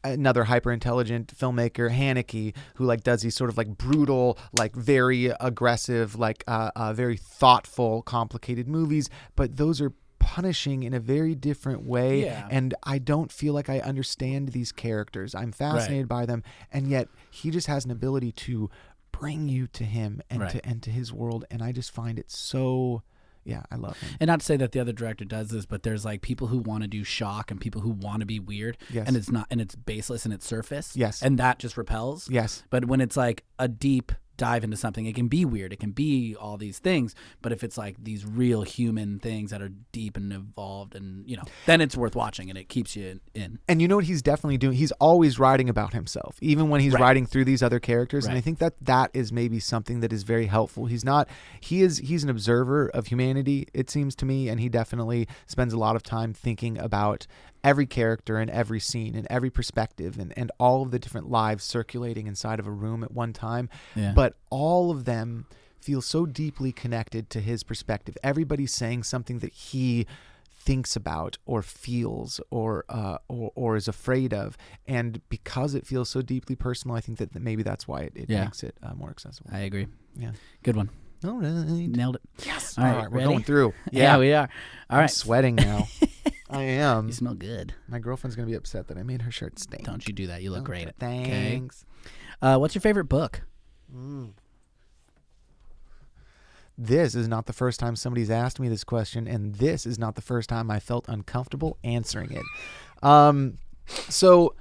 another hyper intelligent filmmaker Haneke who like does these sort of like brutal like very aggressive like uh, uh very thoughtful complicated movies but those are punishing in a very different way Yeah. and I don't feel like I understand these characters I'm fascinated by them and yet he just has an ability to bring you to him and Right. to and to his world and I just find it so yeah I love him And not to say that the other director does this, but there's like people who want to do shock and people who want to be weird, Yes. and it's not, and it's baseless and it's surface, Yes. and that just repels. yes But when it's like a deep dive into something, it can be weird. It can be all these things. But if it's like these real human things that are deep and evolved, and you know, then it's worth watching and it keeps you in. And you know what he's definitely doing? He's always writing about himself, even when he's Right. writing through these other characters. And I think that that is maybe something that is very helpful. He's not. He is. He's an observer of humanity. It seems to me, and he definitely spends a lot of time thinking about every character and every scene and every perspective and, and all of the different lives circulating inside of a room at one time. Yeah. But all of them feel so deeply connected to his perspective. Everybody's saying something that he thinks about or feels or uh, or, or is afraid of, and because it feels so deeply personal, I think that maybe that's why it, it Yeah. makes it uh, more accessible. I agree. Yeah. Good one. All right. Nailed it. Yes. All All right, right, we're ready? going through. Yeah, Yeah. we are. All I'm right. sweating now. I am. You smell good. My girlfriend's gonna be upset that I made her shirt stink. Don't you do that. You look great. Thanks. Uh, what's your favorite book? this is not the first time somebody's asked me this question, and this is not the first time I felt uncomfortable answering it. Um, so,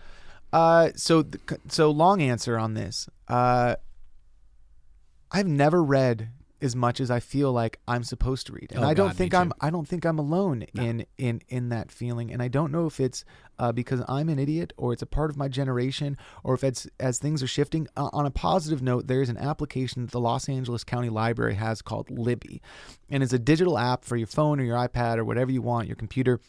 uh, so, th- so long answer on this. Uh, I've never read as much as I feel like I'm supposed to read, and Oh, I don't God, think I'm. I don't think I'm alone No. in in in that feeling, and I don't know if it's uh, because I'm an idiot or it's a part of my generation, or if it's as things are shifting. Uh, on a positive note, there is an application that the Los Angeles County Library has called Libby, and it's a digital app for your phone or your iPad or whatever you want, your computer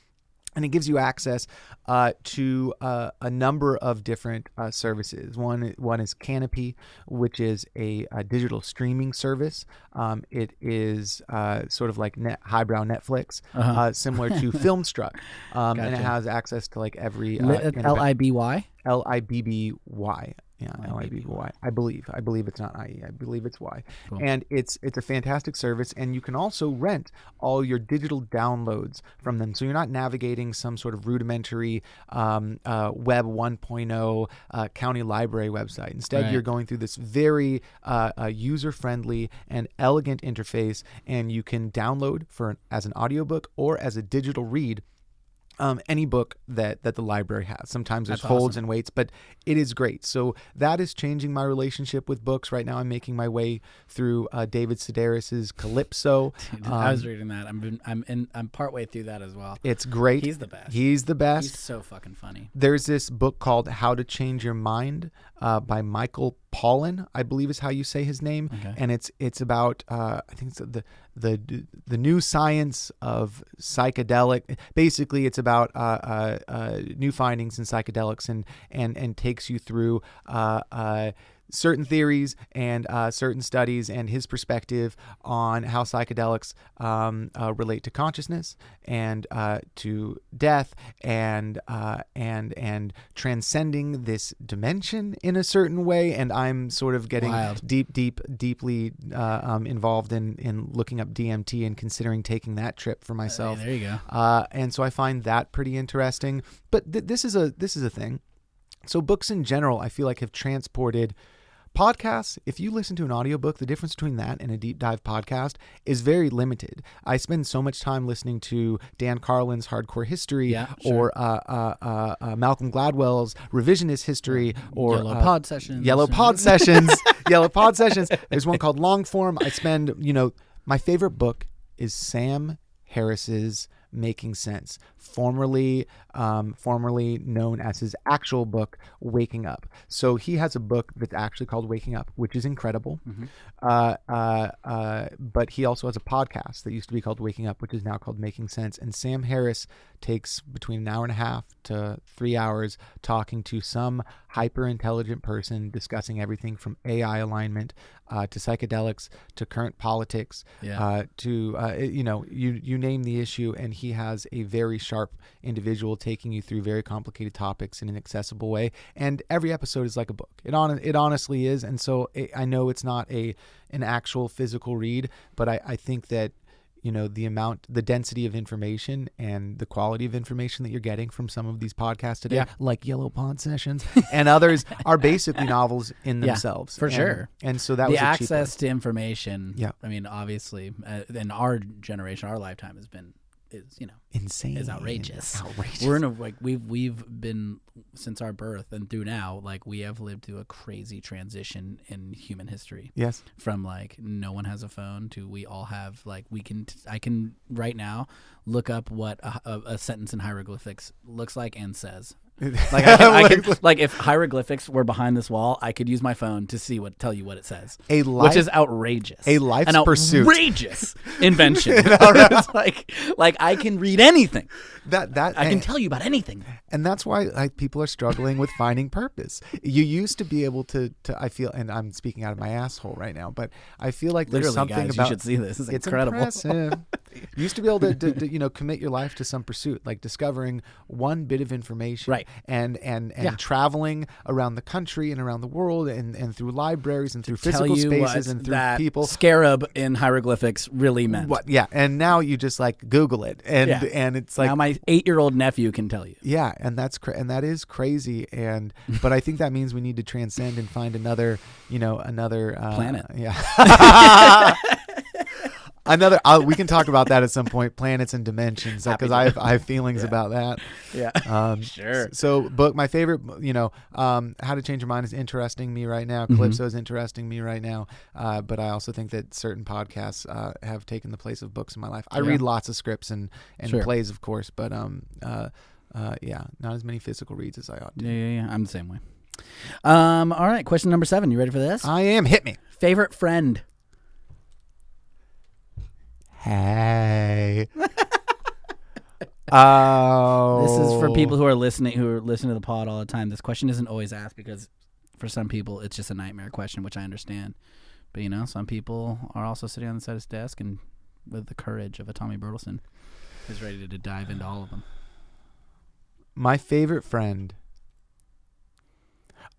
and it gives you access uh, to uh, a number of different uh, services. One one is Kanopy, which is a, a digital streaming service. Um, it is uh, sort of like net, highbrow Netflix, Uh-huh. uh, similar to Filmstruck, um, and it has access to like every uh, L I B Y. L I B B Y. Yeah, L I B B. Y. I believe. I believe it's not I E. I believe it's Y. Cool. And it's it's a fantastic service, and you can also rent all your digital downloads from them. So you're not navigating some sort of rudimentary um, uh, Web 1.0 uh, county library website. Instead, Right. you're going through this very uh, uh, user-friendly and elegant interface, and you can download for an, as an audiobook or as a digital read um, any book that that the library has. Sometimes there's That's holds awesome. and waits, but it is great. So that is changing my relationship with books. Right now, I'm making my way through uh, David Sedaris's Calypso. Dude, I was Um, reading that. I'm been, I'm in I'm partway through that as well. It's great. He's the best. He's the best. He's so fucking funny. There's this book called How to Change Your Mind uh, by Michael Pollan, I believe is how you say his name, Okay. and it's it's about uh, I think it's the the the new science of psychedelic. Basically, it's about uh, uh, uh, new findings in psychedelics and and and takes you through. Certain theories and uh, certain studies and his perspective on how psychedelics um, uh, relate to consciousness and uh, to death and uh, and and transcending this dimension in a certain way and I'm sort of getting Wild. deep deep deeply uh, um, involved in in looking up DMT and considering taking that trip for myself there you go. uh, and so I find that pretty interesting. But th- this is a this is a thing. So books in general, I feel like have transported podcasts. If you listen to an audiobook, the difference between that and a deep dive podcast is very limited. I spend so much time listening to Dan Carlin's Hardcore History Yeah, or uh, uh, uh, uh, Malcolm Gladwell's Revisionist History or Yellow uh, pod sessions. Yellow Pod Sessions. Yellow Pod Sessions. There's one called Long Form. I spend, you know, my favorite book is Sam Harris's Making Sense, formerly um, formerly known as his actual book, Waking Up. So he has a book that's actually called Waking Up, which is incredible. Mhm. Uh, uh, uh, but he also has a podcast that used to be called Waking Up, which is now called Making Sense. And Sam Harris takes between an hour and a half to three hours talking to some hyper intelligent person discussing everything from AI alignment uh, to psychedelics to current politics Yeah. uh, to uh, you know you you name the issue and he has a very sharp individual taking you through very complicated topics in an accessible way. And every episode is like a book. It on it honestly is. And so it, I know it's not a an actual physical read but I, I think that you know the amount the density of information and the quality of information that you're getting from some of these podcasts today Yeah. like yellow pod sessions and others are basically novels in Yeah, themselves for And- sure. and so that the was access to information. Yeah. I mean, obviously, uh, in our generation, our lifetime has been is you know insane is outrageous. outrageous We're in a like we've we've been since our birth and through now like we have lived through a crazy transition in human history yes from like no one has a phone to we all have like we can t- I can right now look up what a, a, a sentence in hieroglyphics looks like and says. Like I can, I can like if hieroglyphics were behind this wall, I could use my phone to see what tell you what it says, a life, which is outrageous. a life's An pursuit. outrageous invention. it's like like I can read anything. that that I can and, tell you about anything. and that's why like people are struggling with finding purpose. You used to be able to to I feel and I'm speaking out of my asshole right now, but I feel like there's something guys, about you should see this. It's, it's incredible. you used to be able to, to, to, you know commit your life to some pursuit, like discovering one bit of information, Right. And and and Yeah. traveling around the country and around the world, and and through libraries and through Tell physical spaces and through that people. Scarab in hieroglyphics really meant. What? Yeah, and now you just like Google it, and Yeah. and it's like now my eight-year-old nephew can tell you. Yeah, and that's cra- and that is crazy, and but I think that means we need to transcend and find another, you know, another uh, Planet. Yeah. Another, i we can talk about that at some point. Planets and dimensions, because. I have I have feelings Yeah. about that. Yeah. Um, Sure. So, book my favorite, you know, um, How to Change Your Mind is interesting me right now. Mhm. Calypso is interesting me right now. Uh, but I also think that certain podcasts uh, have taken the place of books in my life. I Yeah. read lots of scripts and and Sure. plays, of course, but um, uh, uh, yeah, not as many physical reads as I ought to. Yeah, yeah, yeah. I'm the same way. Um, all right, question number seven. You ready for this? I am. Hit me. Favorite friend. Hey. oh. This is for people who are listening who are listening to the pod all the time. This question isn't always asked because for some people it's just a nightmare question, which I understand. But you know, some people are also sitting on the side of his desk and with the courage of a Tommy Bertelsen is ready to, to dive into all of them. my favorite friend.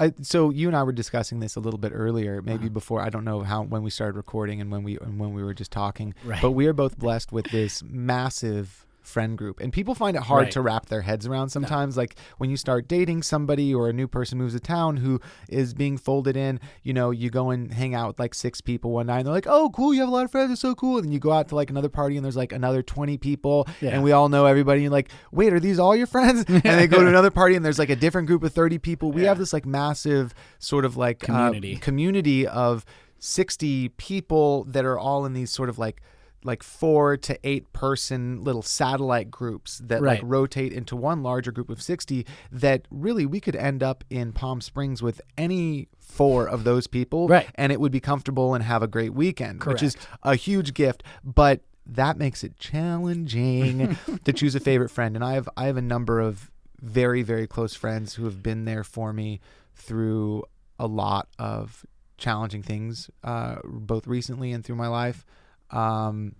I, so you and I were discussing this a little bit earlier, maybe Uh-huh. before I don't know how when we started recording and when we and when we were just talking. Right. But we are both blessed with this massive friend group, and people find it hard Right. to wrap their heads around sometimes. Like when you start dating somebody or a new person moves to town who is being folded in, you know, you go and hang out with like six people one night, and they're like, "Oh, cool, you have a lot of friends, it's so cool." And then you go out to like another party, and there's like another twenty people, Yeah. and we all know everybody. And you're like, "Wait, are these all your friends?" and they go to another party, and there's like a different group of thirty people. We Yeah. have this like massive sort of like uh, Community. community of 60 people that are all in these sort of like like four to eight person little satellite groups that like rotate into one larger group of 60 that really we could end up in Palm Springs with any four of those people Right. and it would be comfortable and have a great weekend which is a huge gift but that makes it challenging to choose a favorite friend and I have I have a number of very very close friends who have been there for me through a lot of challenging things, uh, both recently and through my life. Um,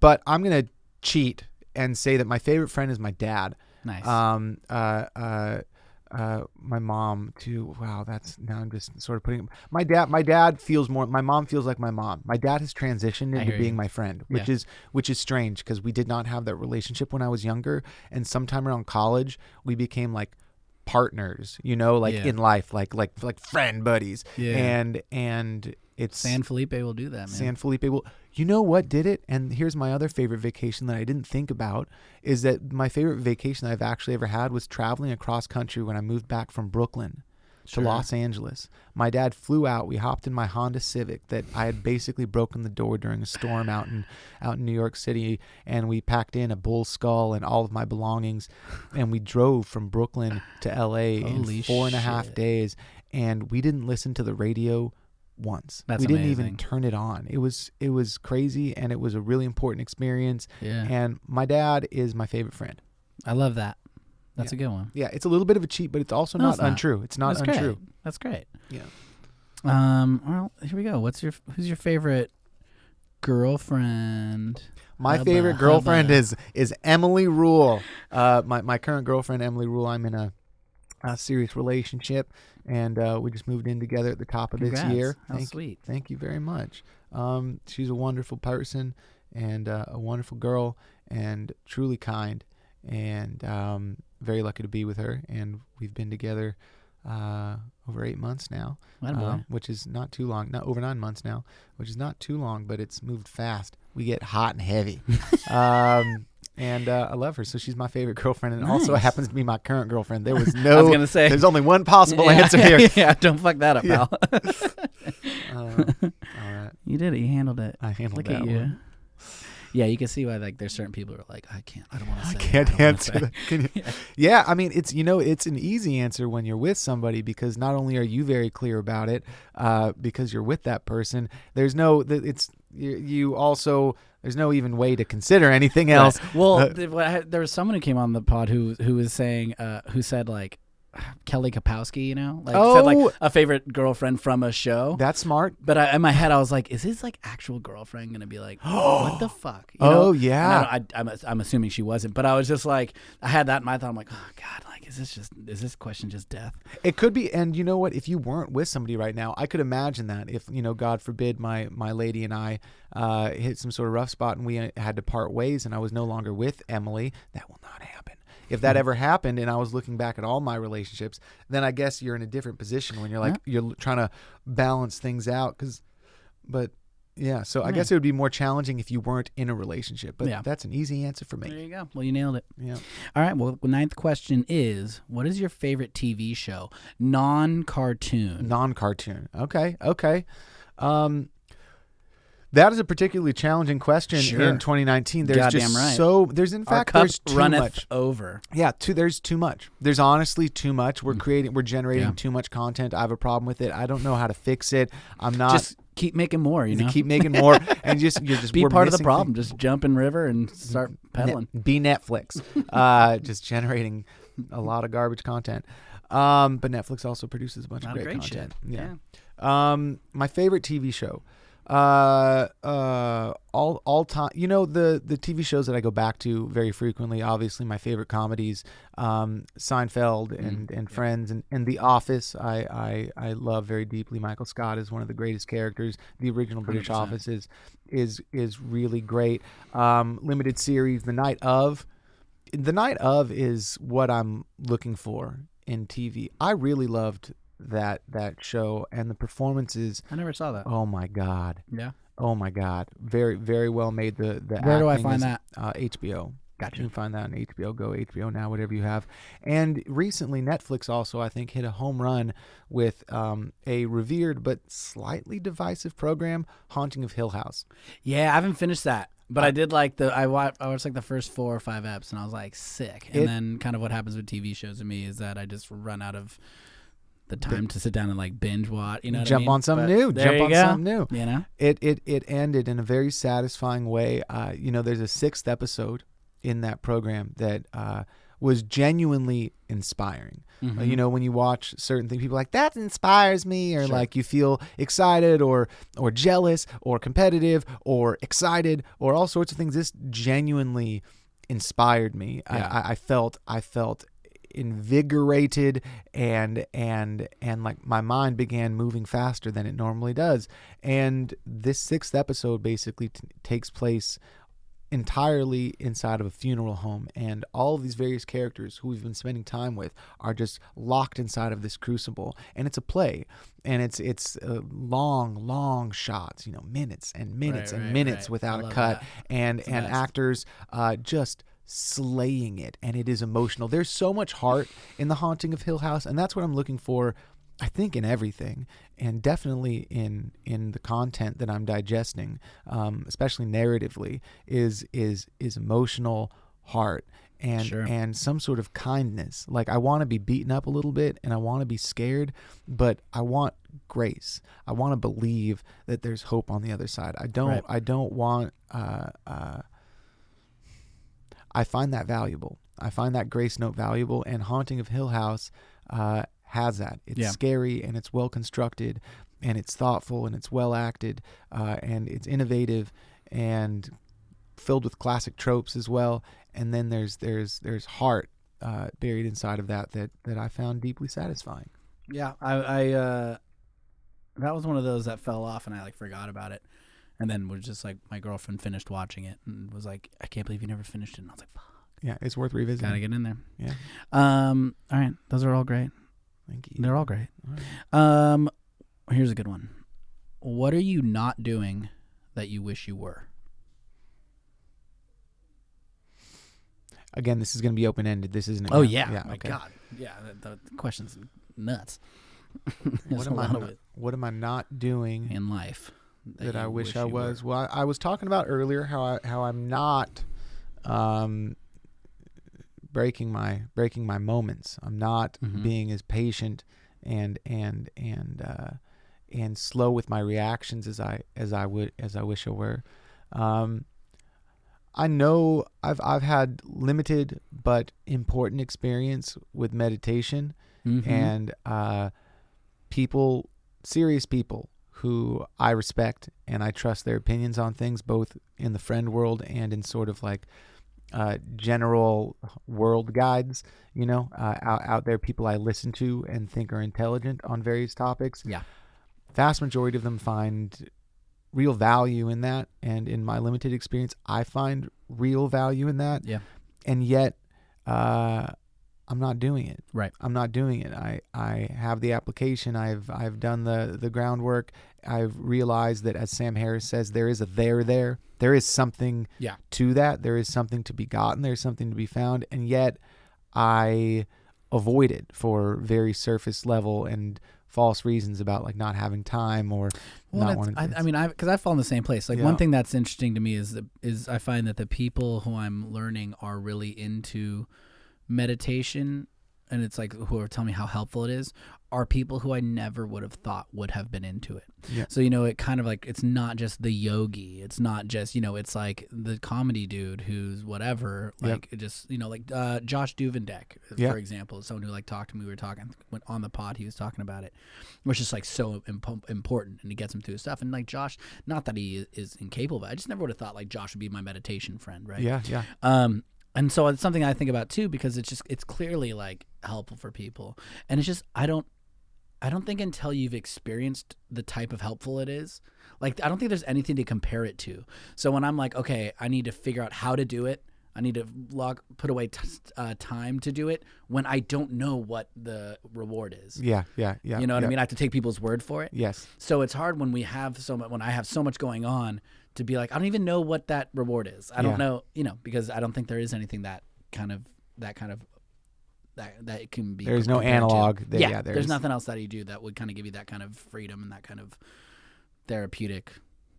but I'm gonna cheat and say that my favorite friend is my dad. Nice. Um, uh, uh, uh, my mom too. Wow, that's now I'm just sort of putting my dad. My dad feels more. My mom feels like my mom. My dad has transitioned into being you. my friend, which Yeah. is which is strange because we did not have that relationship when I was younger, and sometime around college we became like partners. You know, like Yeah. in life, like like like friend buddies. Yeah. And and it's San Felipe will do that, man. San Felipe. Well, you know what did it? And here's my other favorite vacation that I didn't think about is that my favorite vacation I've actually ever had was traveling across country when I moved back from Brooklyn Sure. to Los Angeles. My dad flew out. We hopped in my Honda Civic that I had basically broken the door during a storm out in out in New York City, and we packed in a bull skull and all of my belongings, and we drove from Brooklyn to L.A. Holy in four and a half shit. days, and we didn't listen to the radio once. That's we didn't even turn it on. It was it was crazy, and it was a really important experience. Yeah. And my dad is my favorite friend. I love that. That's a good one. Yeah, it's a little bit of a cheat, but it's also No, not it's not. untrue. It's not That's untrue. great. That's great. Yeah. Um. Well, here we go. What's your who's your favorite girlfriend? My Hubba, favorite girlfriend hubba. is is Emily Rule. Uh, my my current girlfriend Emily Rule. I'm in a, a serious relationship, and uh, we just moved in together at the top of this year. How Thank, sweet. thank you very much. Um, she's a wonderful person and uh, a wonderful girl, and truly kind, and um, very lucky to be with her. And we've been together uh, over eight months now um, which is not too long, not over nine months now, which is not too long, but it's moved fast. We get hot and heavy. um, and uh, I love her, so she's my favorite girlfriend, and also happens to be my current girlfriend. There was no. I was gonna say. there's only one possible yeah, answer here. yeah, don't fuck that up, Yeah. pal. Uh, all right, you did it. You handled it. I handled Look that at you. one. Yeah, you can see why like there's certain people who are like, I can't. I don't want to I say. can't I don't wanna answer that. Can you? Yeah. Yeah, I mean, it's you know, it's an easy answer when you're with somebody because not only are you very clear about it, uh, because you're with that person. There's no, it's you, you also there's no even way to consider anything else. Right. Well, Uh, th- what I had- there was someone who came on the pod who who was saying uh, who said like Kelly Kapowski, you know, like said Oh. like a favorite girlfriend from a show. That's smart. but I, in my head, I was like, "Is his like actual girlfriend gonna be like, what the fuck?" You know? Oh And yeah. I I, I'm, I'm assuming she wasn't, but I was just like, I had that in my thought. I'm like, oh god, like, is this just is this question just death? It could be, and you know what? If you weren't with somebody right now, I could imagine that. If you know, God forbid, my my lady and I uh, hit some sort of rough spot, and we uh, had to part ways, and I was no longer with Emily, that will not happen. If that ever happened, and I was looking back at all my relationships, then I guess you're in a different position when you're like you're trying to balance things out. Because, but Yeah, so I Yeah. guess it would be more challenging if you weren't in a relationship. But Yeah. that's an easy answer for me. There you go. Well, you nailed it. Yeah. All right. Well, the ninth question is what is your favorite TV show? Non cartoon. Non-cartoon. Okay. Okay. Um, that is a particularly challenging question Sure. in 2019. There's Goddamn just right. so there's in fact there's too runneth much. over. Yeah, too, there's too much. There's honestly too much. We're creating, we're generating Mm. Yeah. too much content. I have a problem with it. I don't know how to fix it. I'm not. Just keep making more, you know? keep making more and just you're just Be part of the problem. Just jump in river and start things. pedaling. Net- be Netflix, uh, just generating a lot of garbage content. Um, but Netflix also produces a bunch A of great, great shit. content. Yeah. Um, my favorite TV show. Uh, uh, all all time. You know the the TV shows that I go back to very frequently. Obviously, my favorite comedies, um, Seinfeld and and Friends and, and The Office. I, I I love very deeply. Michael Scott is one of the greatest characters. The original British 100%. Office is is is really great. Um, limited series, The Night of. The Night of is what I'm looking for in TV. I really loved that that show and the performances. I never saw that. Oh my god. Yeah. Oh my god. Very very well made. The the Where do I find is, that? Uh, HBO. Gotcha. You can find that on HBO Go, HBO Now, whatever you have. And recently, Netflix also, I think, hit a home run with um, a revered but slightly divisive program, Haunting of Hill House. Yeah, I haven't finished that. But I did like the I watched I watched like the first four or five eps and I was like sick. And It- then kind of what happens with TV shows to me is that I just run out of the time to sit down and like binge watch. You know, what I Jump mean? on something But new. Jump on go. something new. You know, it it it ended in a very satisfying way. Uh, you know, there's a sixth episode in that program that uh, was genuinely inspiring. Uh, you know, when you watch certain things, people like that inspires me, or Sure. like you feel excited, or or jealous, or competitive, or excited, or all sorts of things. This genuinely inspired me. Yeah. I, I felt I felt invigorated and and and like my mind began moving faster than it normally does. And this sixth episode basically t- takes place entirely inside of a funeral home. And all of these various characters who we've been spending time with are just locked inside of this crucible. And it's a play. And it's it's uh, long long shots you know minutes and minutes Right, and right, minutes right. without a cut. that. and and actors uh, just slaying it and it is emotional there's so much heart in the haunting of hill house and that's what i'm looking for i think in everything and definitely in in the content that i'm digesting um, especially narratively is is is emotional heart and Sure. and some sort of kindness like i want to be beaten up a little bit and i want to be scared but i want grace i want to believe that there's hope on the other side i don't Right. i don't want uh uh I find that valuable. I find that Grace Note valuable, and Haunting of Hill House uh, has that. It's Yeah. scary and it's well constructed, and it's thoughtful and it's well acted, uh, and it's innovative and filled with classic tropes as well. And then there's there's there's heart uh, buried inside of that that that I found deeply satisfying. Yeah, I, I uh, that was one of those that fell off, and I like forgot about it, and then was just like my girlfriend finished watching it and was like, "I can't believe you never finished it." And I was like, "Fuck, Yeah, it's worth revisiting. gotta get in there." Yeah, Um, all right, those are all great. thank you. They're all great. All right. Um, here's a good one. What are you not doing that you wish you were? Again, this is going to be open ended. This isn't. Oh yeah, yeah. my okay. God, yeah. The, the question's nuts. What am I? Not, what am I not doing? in life that, I you wish, I was. were. Well, I, I was talking about earlier how I how I'm not um, breaking my breaking my moments. I'm not Mhm. being as patient and and and uh, and slow with my reactions as I as I would as I wish I were. Um, I know I've I've had limited but important experience with meditation Mhm. and uh, people, serious people who I respect and I trust their opinions on things, both in the friend world and in sort of like uh, general world guides. You know, uh, out out there, people I listen to and think are intelligent on various topics. Yeah. vast majority of them find real value in that, and in my limited experience, I find real value in that yeah, and yet uh, I'm not doing it. Right. I'm not doing it. I, I have the application. I've I've done the the groundwork. I've realized that as Sam Harris says, there is a there there. There is something Yeah. to that. There is something to be gotten. There's something to be found. And yet I avoid it for very surface level and false reasons about like not having time or Well, not wanting I, I mean, I because I fall in the same place. Like Yeah. one thing that's interesting to me is that is I find that the people who I'm learning are really into meditation, and it's like who are telling me how helpful it is are people who I never would have thought would have been into it. Yeah. So you know, it kind of like it's not just the yogi. It's not just you know, it's like the comedy dude who's whatever. Yep. Like it just you know, like uh, Josh Duvendek, Yeah. for example, someone who like talked to me. We were talking went on the pod. He was talking about it, which is like so impo- important, and he gets him through his stuff. And like Josh, not that he is, is incapable, but I just never would have thought like Josh would be my meditation friend, right? yeah yeah Um, and so it's something I think about too because it's just it's clearly like helpful for people, and it's just I don't I don't think until you've experienced the type of helpful it is, like I don't think there's anything to compare it to. So when I'm like, okay, I need to figure out how to do it. I need to log put away t- uh, time to do it when I don't know what the reward is. yeah yeah yeah. you know what yeah. I mean? I have to take people's word for it. Yes. So it's hard when we have so much when I have so much going on to be like I don't even know what that reward is. I Yeah. don't know, you know, because I don't think there is anything that kind of that kind of that that it can be. There's no analog there- Yeah, yeah, there's, there's- nothing else that you do that would kind of give you that kind of freedom and that kind of therapeutic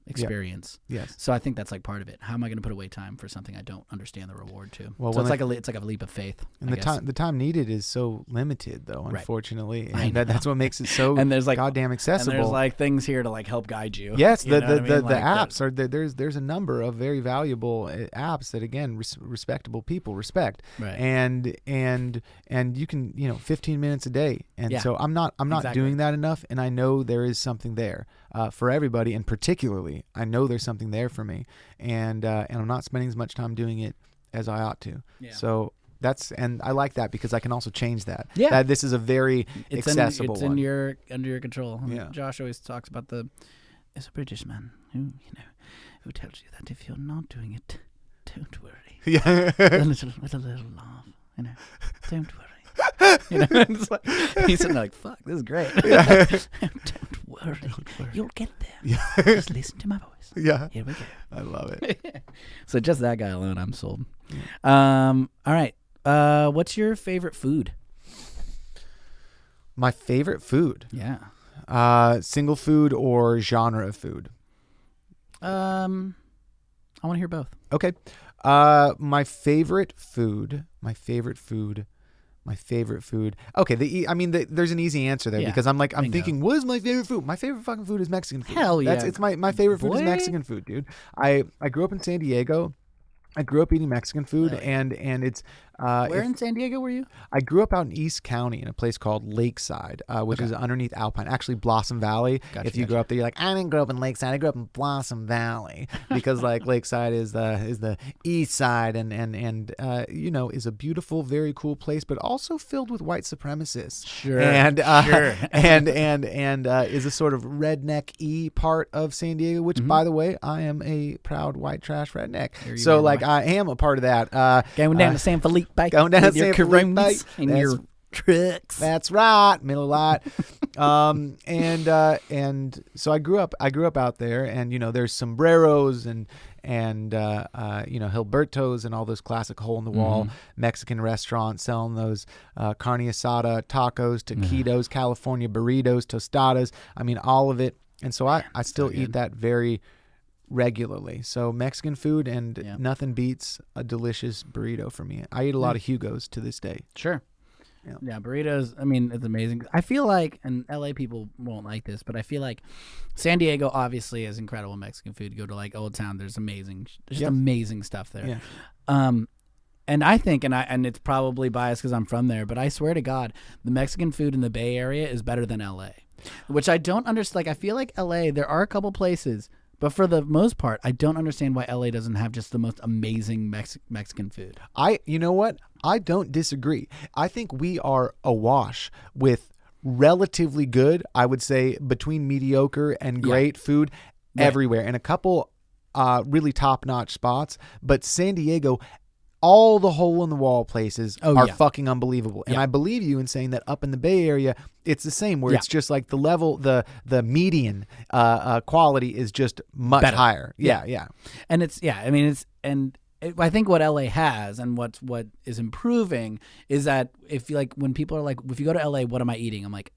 experience. Yes. So I think that's like part of it. How am I going to put away time for something I don't understand the reward to? Well, so it's like a it's like a leap of faith. And I the guess. time the time needed is so limited though, Right. unfortunately. I And that, that's what makes it so and there's like goddamn accessible. and there's like things here to like help guide you. Yes, You the the, I the, mean? the Like, uh, apps are there, there's there's a number of very valuable uh, apps that again res- respectable people respect Right. and and and you can you know 15 minutes a day and Yeah. so I'm not I'm not Exactly. doing that enough and I know there is something there uh, for everybody and particularly I know there's something there for me and uh, and I'm not spending as much time doing it as I ought to Yeah. so that's and I like that because I can also change that Yeah. That this is a very it's accessible in, it's one in your under your control. Yeah. Josh always talks about the it's a British man who you know who tells you that if you're not doing it, don't worry. yeah a little with a little laugh, you know, don't worry. You know, it's like, he's sitting there like, "Fuck, this is great." don't worry, you'll get there. yeah Just listen to my voice. yeah Here we go. I love it so just that guy alone, I'm sold. Um, all right. Uh, what's your favorite food? my favorite food Yeah. Uh, single food or genre of food? Um, I want to hear both. Okay. Uh, my favorite food. My favorite food. My favorite food. Okay. The e- I mean, the, there's an easy answer there Yeah, because I'm like I'm thinking, what is my favorite food? My favorite fucking food is Mexican food. Hell That's yeah. it's my my favorite food is Boy. Mexican food, dude. I I grew up in San Diego. I grew up eating Mexican food, and and it's uh, Where if- in San Diego were you? I grew up out in East County in a place called Lakeside, uh, which is underneath Alpine, actually Blossom Valley. Gotcha, if you gotcha. grow up there, you're like, I didn't grow up in Lakeside. I grew up in Blossom Valley because like Lakeside is the is the east side and and and uh, you know is a beautiful, very cool place, but also filled with white supremacists. Sure, and uh, sure. and and and uh, is a sort of redneck e part of San Diego, which by the way, I am a proud white trash redneck. Mm-hmm. So like. I am a part of that. Uh, Going down uh, to San Felipe. Going down to with your San Felipe. Coronas and That's- your tricks. That's right, Miller Lite. um, and uh, and so I grew up. I grew up out there, and you know, there's sombreros and and uh, uh, you know Hilbertos and all those classic hole in the wall Mexican restaurants selling those uh, carne asada, tacos, taquitos, California burritos, tostadas. I mean, all of it. And so I I still eat that very regularly. So Mexican food and Yeah. nothing beats a delicious burrito for me. I eat a lot of Hugos to this day. Sure. Yeah. Yeah. burritos. I mean, it's amazing. I feel like, and LA people won't like this, but I feel like San Diego obviously has incredible Mexican food. You go to like Old Town, there's amazing, just Yeah. amazing stuff there. Yeah. Um, and I think, and I, and it's probably biased because I'm from there, but I swear to God, the Mexican food in the Bay Area is better than LA, which I don't understand. Like, I feel like LA, there are a couple places, but for the most part, I don't understand why LA doesn't have just the most amazing Mex- Mexican food. I, you know what? I don't disagree. I think we are awash with relatively good, I would say, between mediocre and great food everywhere, and a couple uh, really top notch spots. But San Diego all the hole in the wall places Oh, are yeah. fucking unbelievable. And Yeah. I believe you in saying that up in the Bay Area, it's the same, where Yeah. it's just like the level, the the median uh, uh, quality is just much Better. higher. Yeah, yeah, and it's yeah i mean it's and it, i think what la has and what's what is improving is that if you like when people are like if you go to la what am i eating i'm like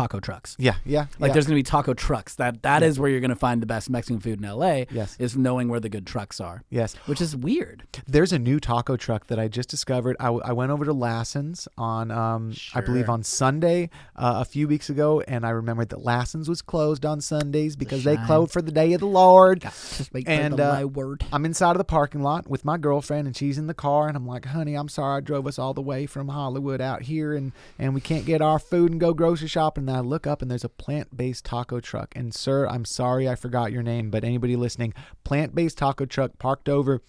taco trucks yeah, yeah. like yeah. there's gonna be taco trucks that that is where you're gonna find the best mexican food in la Yes. is knowing where the good trucks are yes. which is weird There's a new taco truck that I just discovered. I, w- I went over to Lassen's on, um, I believe on Sunday uh, a few weeks ago, and I remembered that Lassen's was closed on Sundays because they shine. closed for the day of the Lord. just And, the uh, my word I'm inside of the parking lot with my girlfriend, and she's in the car, and I'm like, "Honey, I'm sorry I drove us all the way from Hollywood out here, and and we can't get our food and go grocery shopping." And I look up, and there's a plant-based taco truck. And sir, I'm sorry I forgot your name, but anybody listening, plant-based taco truck parked over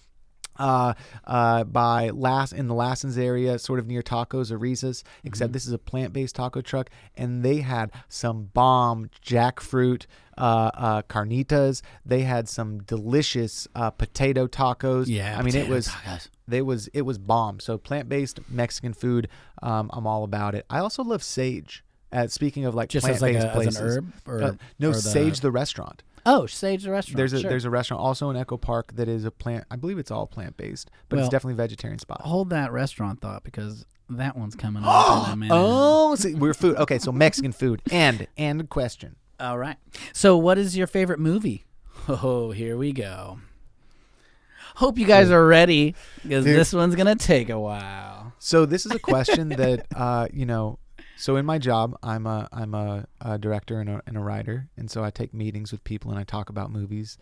uh, uh, by Lass in the Lassen's area, sort of near Tacos or Riza's, except this is a plant-based taco truck, and they had some bomb jackfruit uh, uh, carnitas. They had some delicious uh, potato tacos. yeah I mean it was tacos. they was it was bomb. So plant-based Mexican food, um, I'm all about it. I also love Sage. Uh, speaking of like just as like a, as places, an herb or Uh, no or Sage the restaurant. oh sage the restaurant There's a sure. there's a restaurant also in Echo Park that is a plant. I believe it's all plant based, but Well, it's definitely a vegetarian spot. hold that restaurant thought because that one's coming up in. Oh, see, we're food. Okay, so Mexican food. And and question. All right. So, what is your favorite movie? Oh, here we go. Hope you guys are ready because this one's gonna take a while. So this is a question that uh, you know. So in my job, I'm a I'm a, a director and a, and a writer, and so I take meetings with people and I talk about movies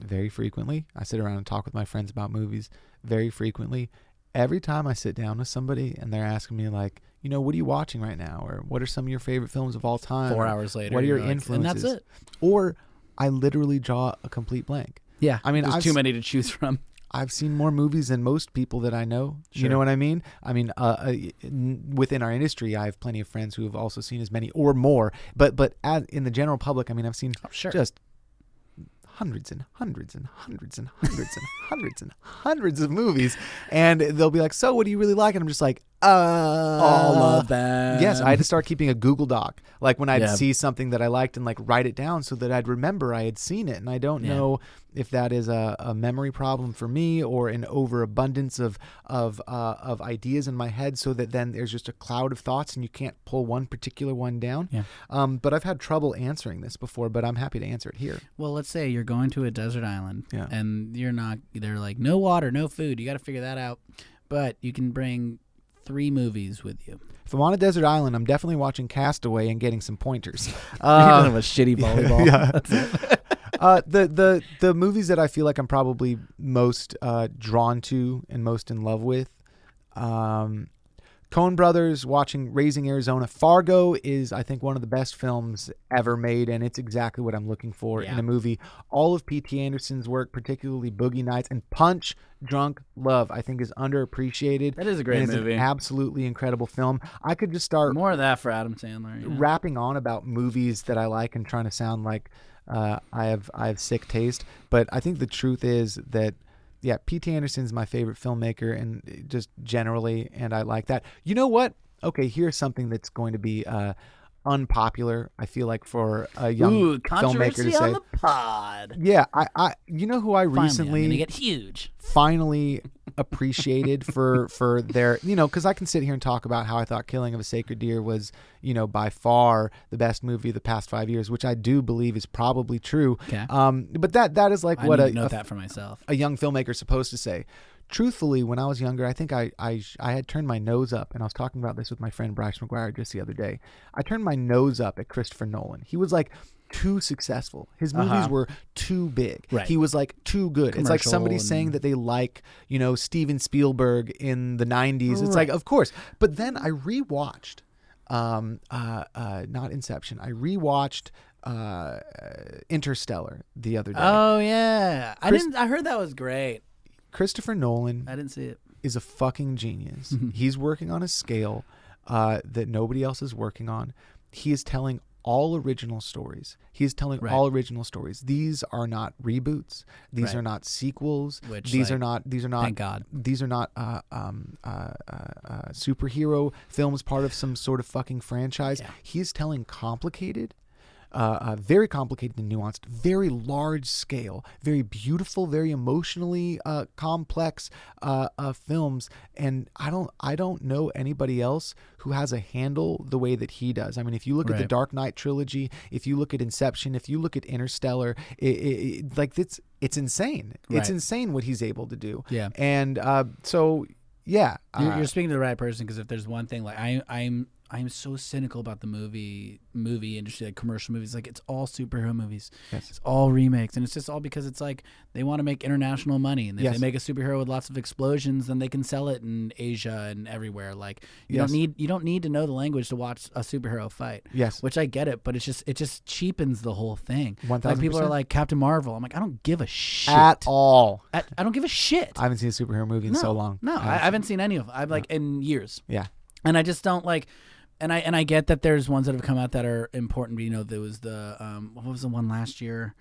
very frequently. I sit around and talk with my friends about movies very frequently. Every time I sit down with somebody and they're asking me like, you know, what are you watching right now, or what are some of your favorite films of all time? Four hours later, What are your like- influences? And that's it. Or I literally draw a complete blank. Yeah. I mean, there's I've too many to choose from. I've seen more movies than most people that I know. You know what I mean? I mean, uh, uh, within our industry, I have plenty of friends who have also seen as many or more. But but as, in the general public, I mean, I've seen Oh, sure. just hundreds and hundreds and hundreds and hundreds and hundreds and hundreds of movies, and they'll be like, "So, what do you really like?" And I'm just like, "Uh, All of them. Yes, I had to start keeping a Google Doc, like when I'd Yeah. see something that I liked and like write it down so that I'd remember I had seen it. And I don't Yeah. know if that is a, a memory problem for me or an overabundance of of uh, of ideas in my head, so that then there's just a cloud of thoughts and you can't pull one particular one down. Yeah. Um, but I've had trouble answering this before, but I'm happy to answer it here. Well, let's say you're going to a desert island, Yeah. and you're not. They're like no water, no food. You got to figure that out. But you can bring three movies with you. If I'm on a desert island, I'm definitely watching Castaway and getting some pointers. You're Uh, have a shitty volleyball. yeah. uh, the the the movies that I feel like I'm probably most uh, drawn to and most in love with, um, Coen Brothers. Watching Raising Arizona, Fargo is I think one of the best films ever made, and it's exactly what I'm looking for in a movie. All of P.T. Anderson's work, particularly Boogie Nights and Punch Drunk Love, I think is underappreciated. That is a great it's movie. An absolutely incredible film. I could just start More of that for Adam Sandler. you know? rapping on about movies that I like and trying to sound like uh, I have I have sick taste. But I think the truth is that yeah, P.T. Anderson's my favorite filmmaker, and just generally, and I like that. You know what? Okay, here's something that's going to be uh, unpopular. I feel like for a young Ooh, filmmaker to say. the pod. yeah, I, I, you know who I Finally, recently gonna get huge. finally appreciated for for their you know because I can sit here and talk about how I thought Killing of a Sacred Deer was you know by far the best movie of the past five years, which I do believe is probably true. Okay. Um, but that that is like I what a, note a, that for myself. a young filmmaker is supposed to say. Truthfully, when I was younger, I think I, I I had turned my nose up, and I was talking about this with my friend Bryce McGuire just the other day. I turned my nose up at Christopher Nolan. He was like too successful. His movies Uh-huh. were too big. Right. He was like too good. It's like Commercial somebody saying that they like, you know, Steven Spielberg in the 90s. It's like, of course. But then I rewatched um uh uh not Inception. I rewatched uh Interstellar the other day. Oh yeah, I didn't. I heard that was great. Christopher Nolan I didn't see it. is a fucking genius. He's working on a scale uh, that nobody else is working on. He is telling all original stories. He is telling Right. all original stories. These are not reboots. These Right. are not sequels. Which, these like, are not. These are not. thank God. These are not uh, um, uh, uh, uh, superhero films, part of some sort of fucking franchise. Yeah. is telling complicated, uh, uh, very complicated and nuanced, very large scale, very beautiful, very emotionally uh, complex uh, uh, films. And I don't, I don't know anybody else who has a handle the way that he does. I mean, if you look at the Dark Knight trilogy, if you look at Inception, if you look at Interstellar, it, it, it, like it's it's insane. It's insane what he's able to do. Yeah. And uh, so, yeah, You're, you're speaking to the right person because if there's one thing, like I, I'm, I'm so cynical about the movie, movie industry, like commercial movies. Like it's all superhero movies. Yes. It's all remakes, and it's just all because it's like they want to make international money, and if Yes. they make a superhero with lots of explosions, then they can sell it in Asia and everywhere. Like you Yes. don't need, you don't need to know the language to watch a superhero fight. yes, Which I get it, but it's just it just cheapens the whole thing. One Like people are like Captain Marvel. I'm like I don't give a shit at all. I, I don't give a shit. I haven't seen a superhero movie in no, so long. No, I, I haven't seen any of them. I've like in years, Yeah. and I just don't like. And I and I get that there's ones that have come out that are important. You know, there was the um, what was the one last year,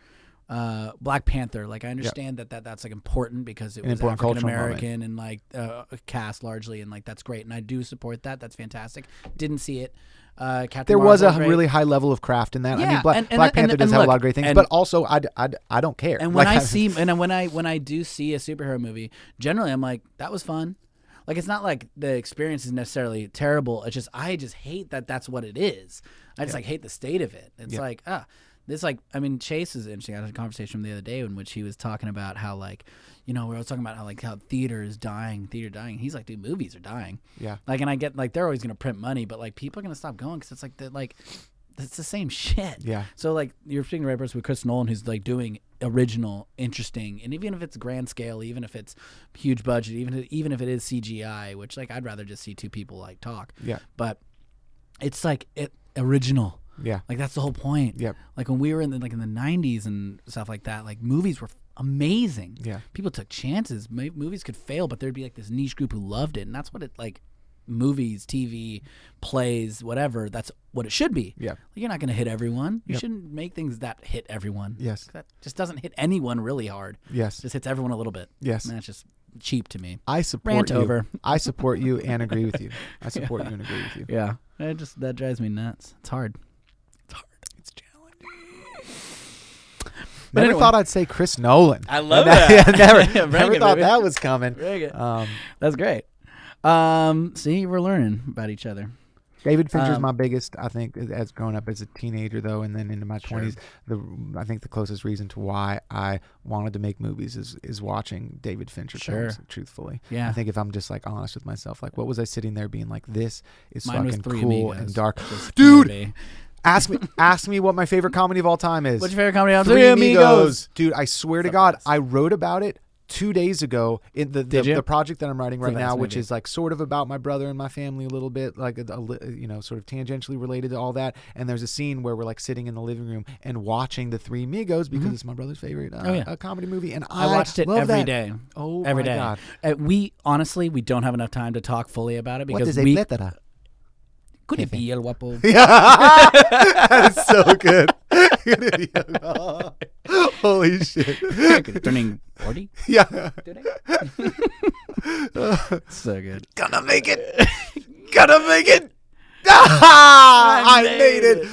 uh, Black Panther. Like I understand that, that that's like important because it An was important African American and like uh, cast largely, and like that's great. And I do support that. That's fantastic. Didn't see it. Uh, There was a Marvel, great. really high level of craft in that. I Yeah, mean, Black, and- and- Black Panther and does have look, a lot of great things, but also I, I, I don't care. And when Like, I see and when I when I do see a superhero movie, generally I'm like, that was fun. Like it's not like the experience is necessarily terrible. It's just I just hate that that's what it is. I just like hate the state of it. It's Yeah. like ah, this like I mean Chase is interesting. I had a conversation the other day in which he was talking about how like, you know, we were talking about how like how theater is dying, theater dying. He's like, dude, movies are dying. Yeah. Like, and I get like they're always gonna print money, but like people are gonna stop going because it's like the like. It's the same shit. Yeah. So like you're speaking the right person with Chris Nolan, who's like doing original, interesting, and even if it's grand scale, even if it's huge budget, even even if it is CGI, which like I'd rather just see two people like talk. Yeah. But it's like it original. Yeah. Like that's the whole point. Yep. Like when we were in the like in the '90s and stuff like that, like movies were amazing. Yeah. People took chances. Mo- movies could fail, but there'd be like this niche group who loved it, and that's what it like. Movies, TV, plays, whatever. That's what it should be. Yeah. You're not going to hit everyone. You Yep. shouldn't make things that hit everyone. Yes. That just doesn't hit anyone really hard. Yes. Just hits everyone a little bit. Yes. And that's just cheap to me. I support Rant you. over. I support you and agree with you. I support you and agree with you. Yeah. It just that drives me nuts. It's hard. It's hard. It's challenging. I never anyway. thought I'd say Chris Nolan. I love Yeah, that. never Bring never it, thought baby. that was coming. Bring it. Um, That's great. Um, see, we're learning about each other. David Fincher's Um, my biggest, I think, as growing up as a teenager, though, and then into my Sure. twenties. The I think the closest reason to why I wanted to make movies is is watching David Fincher Sure. films. Truthfully, Yeah. I think if I'm just like honest with myself, like what was I sitting there being like, this is Mine fucking cool Amigos. and dark. Dude! Ask me, ask me what my favorite comedy of all time is. What's your favorite comedy? on Three Amigos. Dude, I swear to God. I wrote about it two days ago in the the, the project that I'm writing right now, fast which is like sort of about my brother and my family a little bit, like a, a you know, sort of tangentially related to all that. And there's a scene where we're like sitting in the living room and watching the Three Amigos because it's my brother's favorite uh, Mm-hmm. Oh, yeah. comedy movie, and I, I watched it every that. day. Oh Every my day. God! Uh, we honestly we don't have enough time to talk fully about it What because we? Could it be el guapo. that is so good. Holy shit! Turning forty. Yeah, So good. gonna make it. Gonna make it. Ah, I, made it.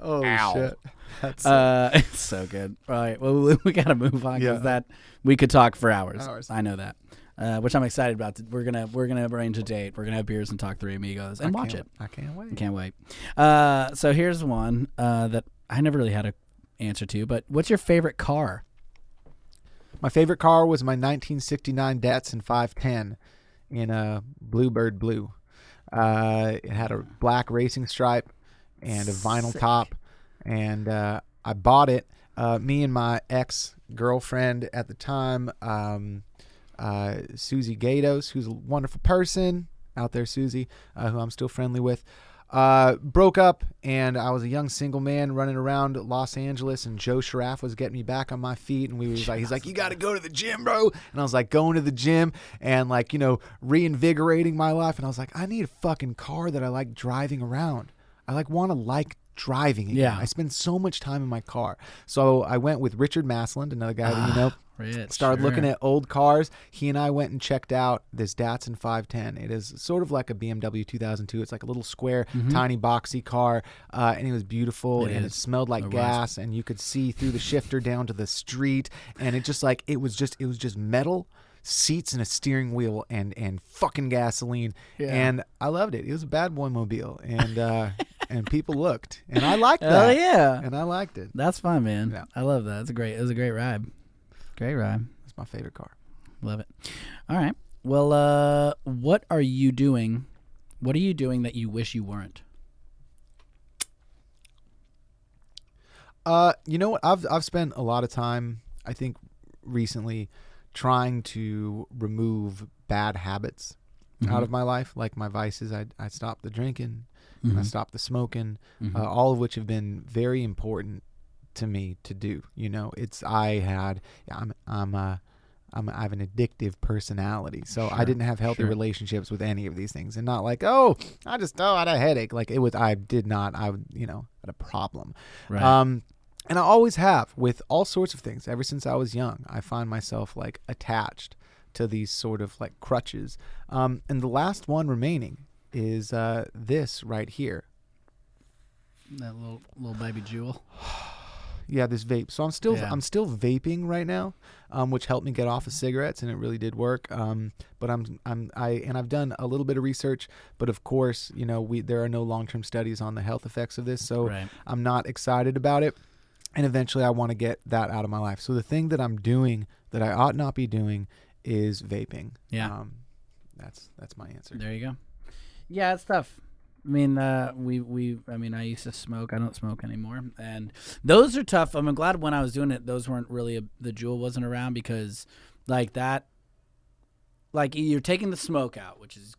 oh Ow. shit! That's Uh, it's so good. All right. Well, we, we gotta move on because Yeah. that we could talk for hours. Hours. I know that. Uh, which I'm excited about. We're gonna we're gonna arrange a date. We're gonna have beers and talk Three Amigos and I watch it. I can't wait. I can't wait. Uh, so here's one uh, that I never really had an answer to. But what's your favorite car? My favorite car was my 1969 Datsun 510 in a bluebird blue. Uh, it had a black racing stripe and a vinyl Sick. top, and uh, I bought it. Uh, me and my ex girlfriend at the time, um, uh, Susie Gatos, who's a wonderful person out there, Susie, uh, who I'm still friendly with. Uh, broke up, and I was a young single man running around Los Angeles, and Joe Sharaf was getting me back on my feet, and we was like, he's like, you got to go to the gym, bro, and I was like, going to the gym and like, you know, reinvigorating my life, and I was like, I need a fucking car that I like driving around. I like want to like driving again. Yeah. I spend so much time in my car. So I went with Richard Massland, another guy that you know. Rich, Started sure. looking at old cars. He and I went and checked out this Datsun 510. It is sort of like a BMW 2002. It's like a little square, tiny, boxy car, uh, and it was beautiful. Mm-hmm. It and it is. smelled like It was. gas, and you could see through the shifter down to the street. And it just like it was just it was just metal seats and a steering wheel and and fucking gasoline. Yeah. And I loved it. It was a bad boy mobile, and uh, and people looked, and I liked that. Hell yeah. And I liked it. That's fun, man. Yeah. I love that. It's a great. It was a great ride. Great ride. It's my favorite car. Love it. All right. Well, uh, what are you doing? What are you doing that you wish you weren't? Uh, you know what? I've I've spent a lot of time, I think, recently, trying to remove bad habits out of my life, like my vices. I I stopped the drinking, and I stopped the smoking, uh, all of which have been very important to me to do. You know, it's I had I'm I'm uh I'm, I have an addictive personality, so I didn't have healthy sure. relationships with any of these things, and not like, oh, I just oh, I had a headache. Like it was, I did not, I would, you know, had a problem. Right. Um, and I always have with all sorts of things. Ever since I was young, I find myself like attached to these sort of like crutches. Um, and the last one remaining is uh, this right here. that little little baby Juul. Yeah, this vape. So I'm still Yeah. I'm still vaping right now, um, which helped me get off of cigarettes, and it really did work. Um, but I'm I'm I and I've done a little bit of research, but of course, you know, we there are no long term studies on the health effects of this, so Right. I'm not excited about it. And eventually, I want to get that out of my life. So the thing that I'm doing that I ought not be doing is vaping. Yeah. Um, that's that's my answer. There you go. Yeah, it's tough. I mean, uh, we we. I mean, I used to smoke. I don't smoke anymore, and those are tough. I'm glad when I was doing it, those weren't really a, the Juul wasn't around because, like that, like you're taking the smoke out, which is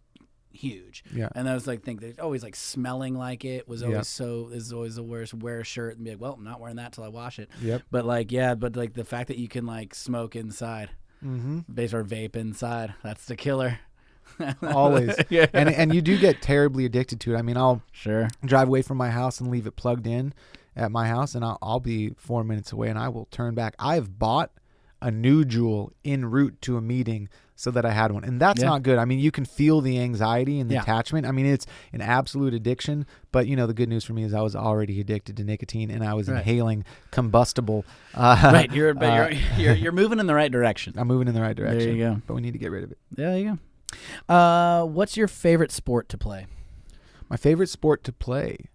huge. Yeah. And I was like, think there's always like smelling like it was always Yeah. so is always the worst. Wear a shirt and be like, well, I'm not wearing that till I wash it. Yep. But like, yeah, but like the fact that you can like smoke inside, Mm-hmm. base or vape inside, that's the killer. Always. yeah. And and you do get terribly addicted to it. I mean, I'll Sure. drive away from my house and leave it plugged in at my house, and I'll, I'll be four minutes away, and I will turn back. I've bought a new Juul en route to a meeting so that I had one, and that's Yeah. not good. I mean, you can feel the anxiety and the Yeah. attachment. I mean, it's an absolute addiction. But you know, the good news for me is I was already addicted to nicotine, and I was Right. inhaling combustible. Uh, right, you're, but uh, you're you're you're moving in the right direction. I'm moving in the right direction. There you go. But we need to get rid of it. There you go. Uh, what's your favorite sport to play? My favorite sport to play.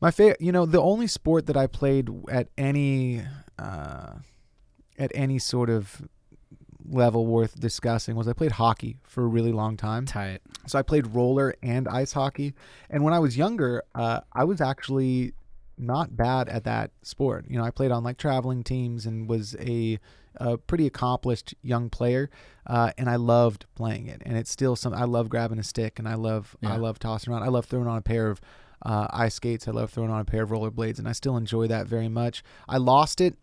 My favorite, you know, the only sport that I played at any uh, at any sort of level worth discussing was I played hockey for a really long time. Tight. So I played roller and ice hockey. And when I was younger, uh, I was actually not bad at that sport. You know, I played on like traveling teams and was a, a pretty accomplished young player. Uh, and I loved playing it. And it's still something I love grabbing a stick and I love Yeah. I love tossing around. I love throwing on a pair of uh, ice skates. I love throwing on a pair of rollerblades, and I still enjoy that very much. I lost it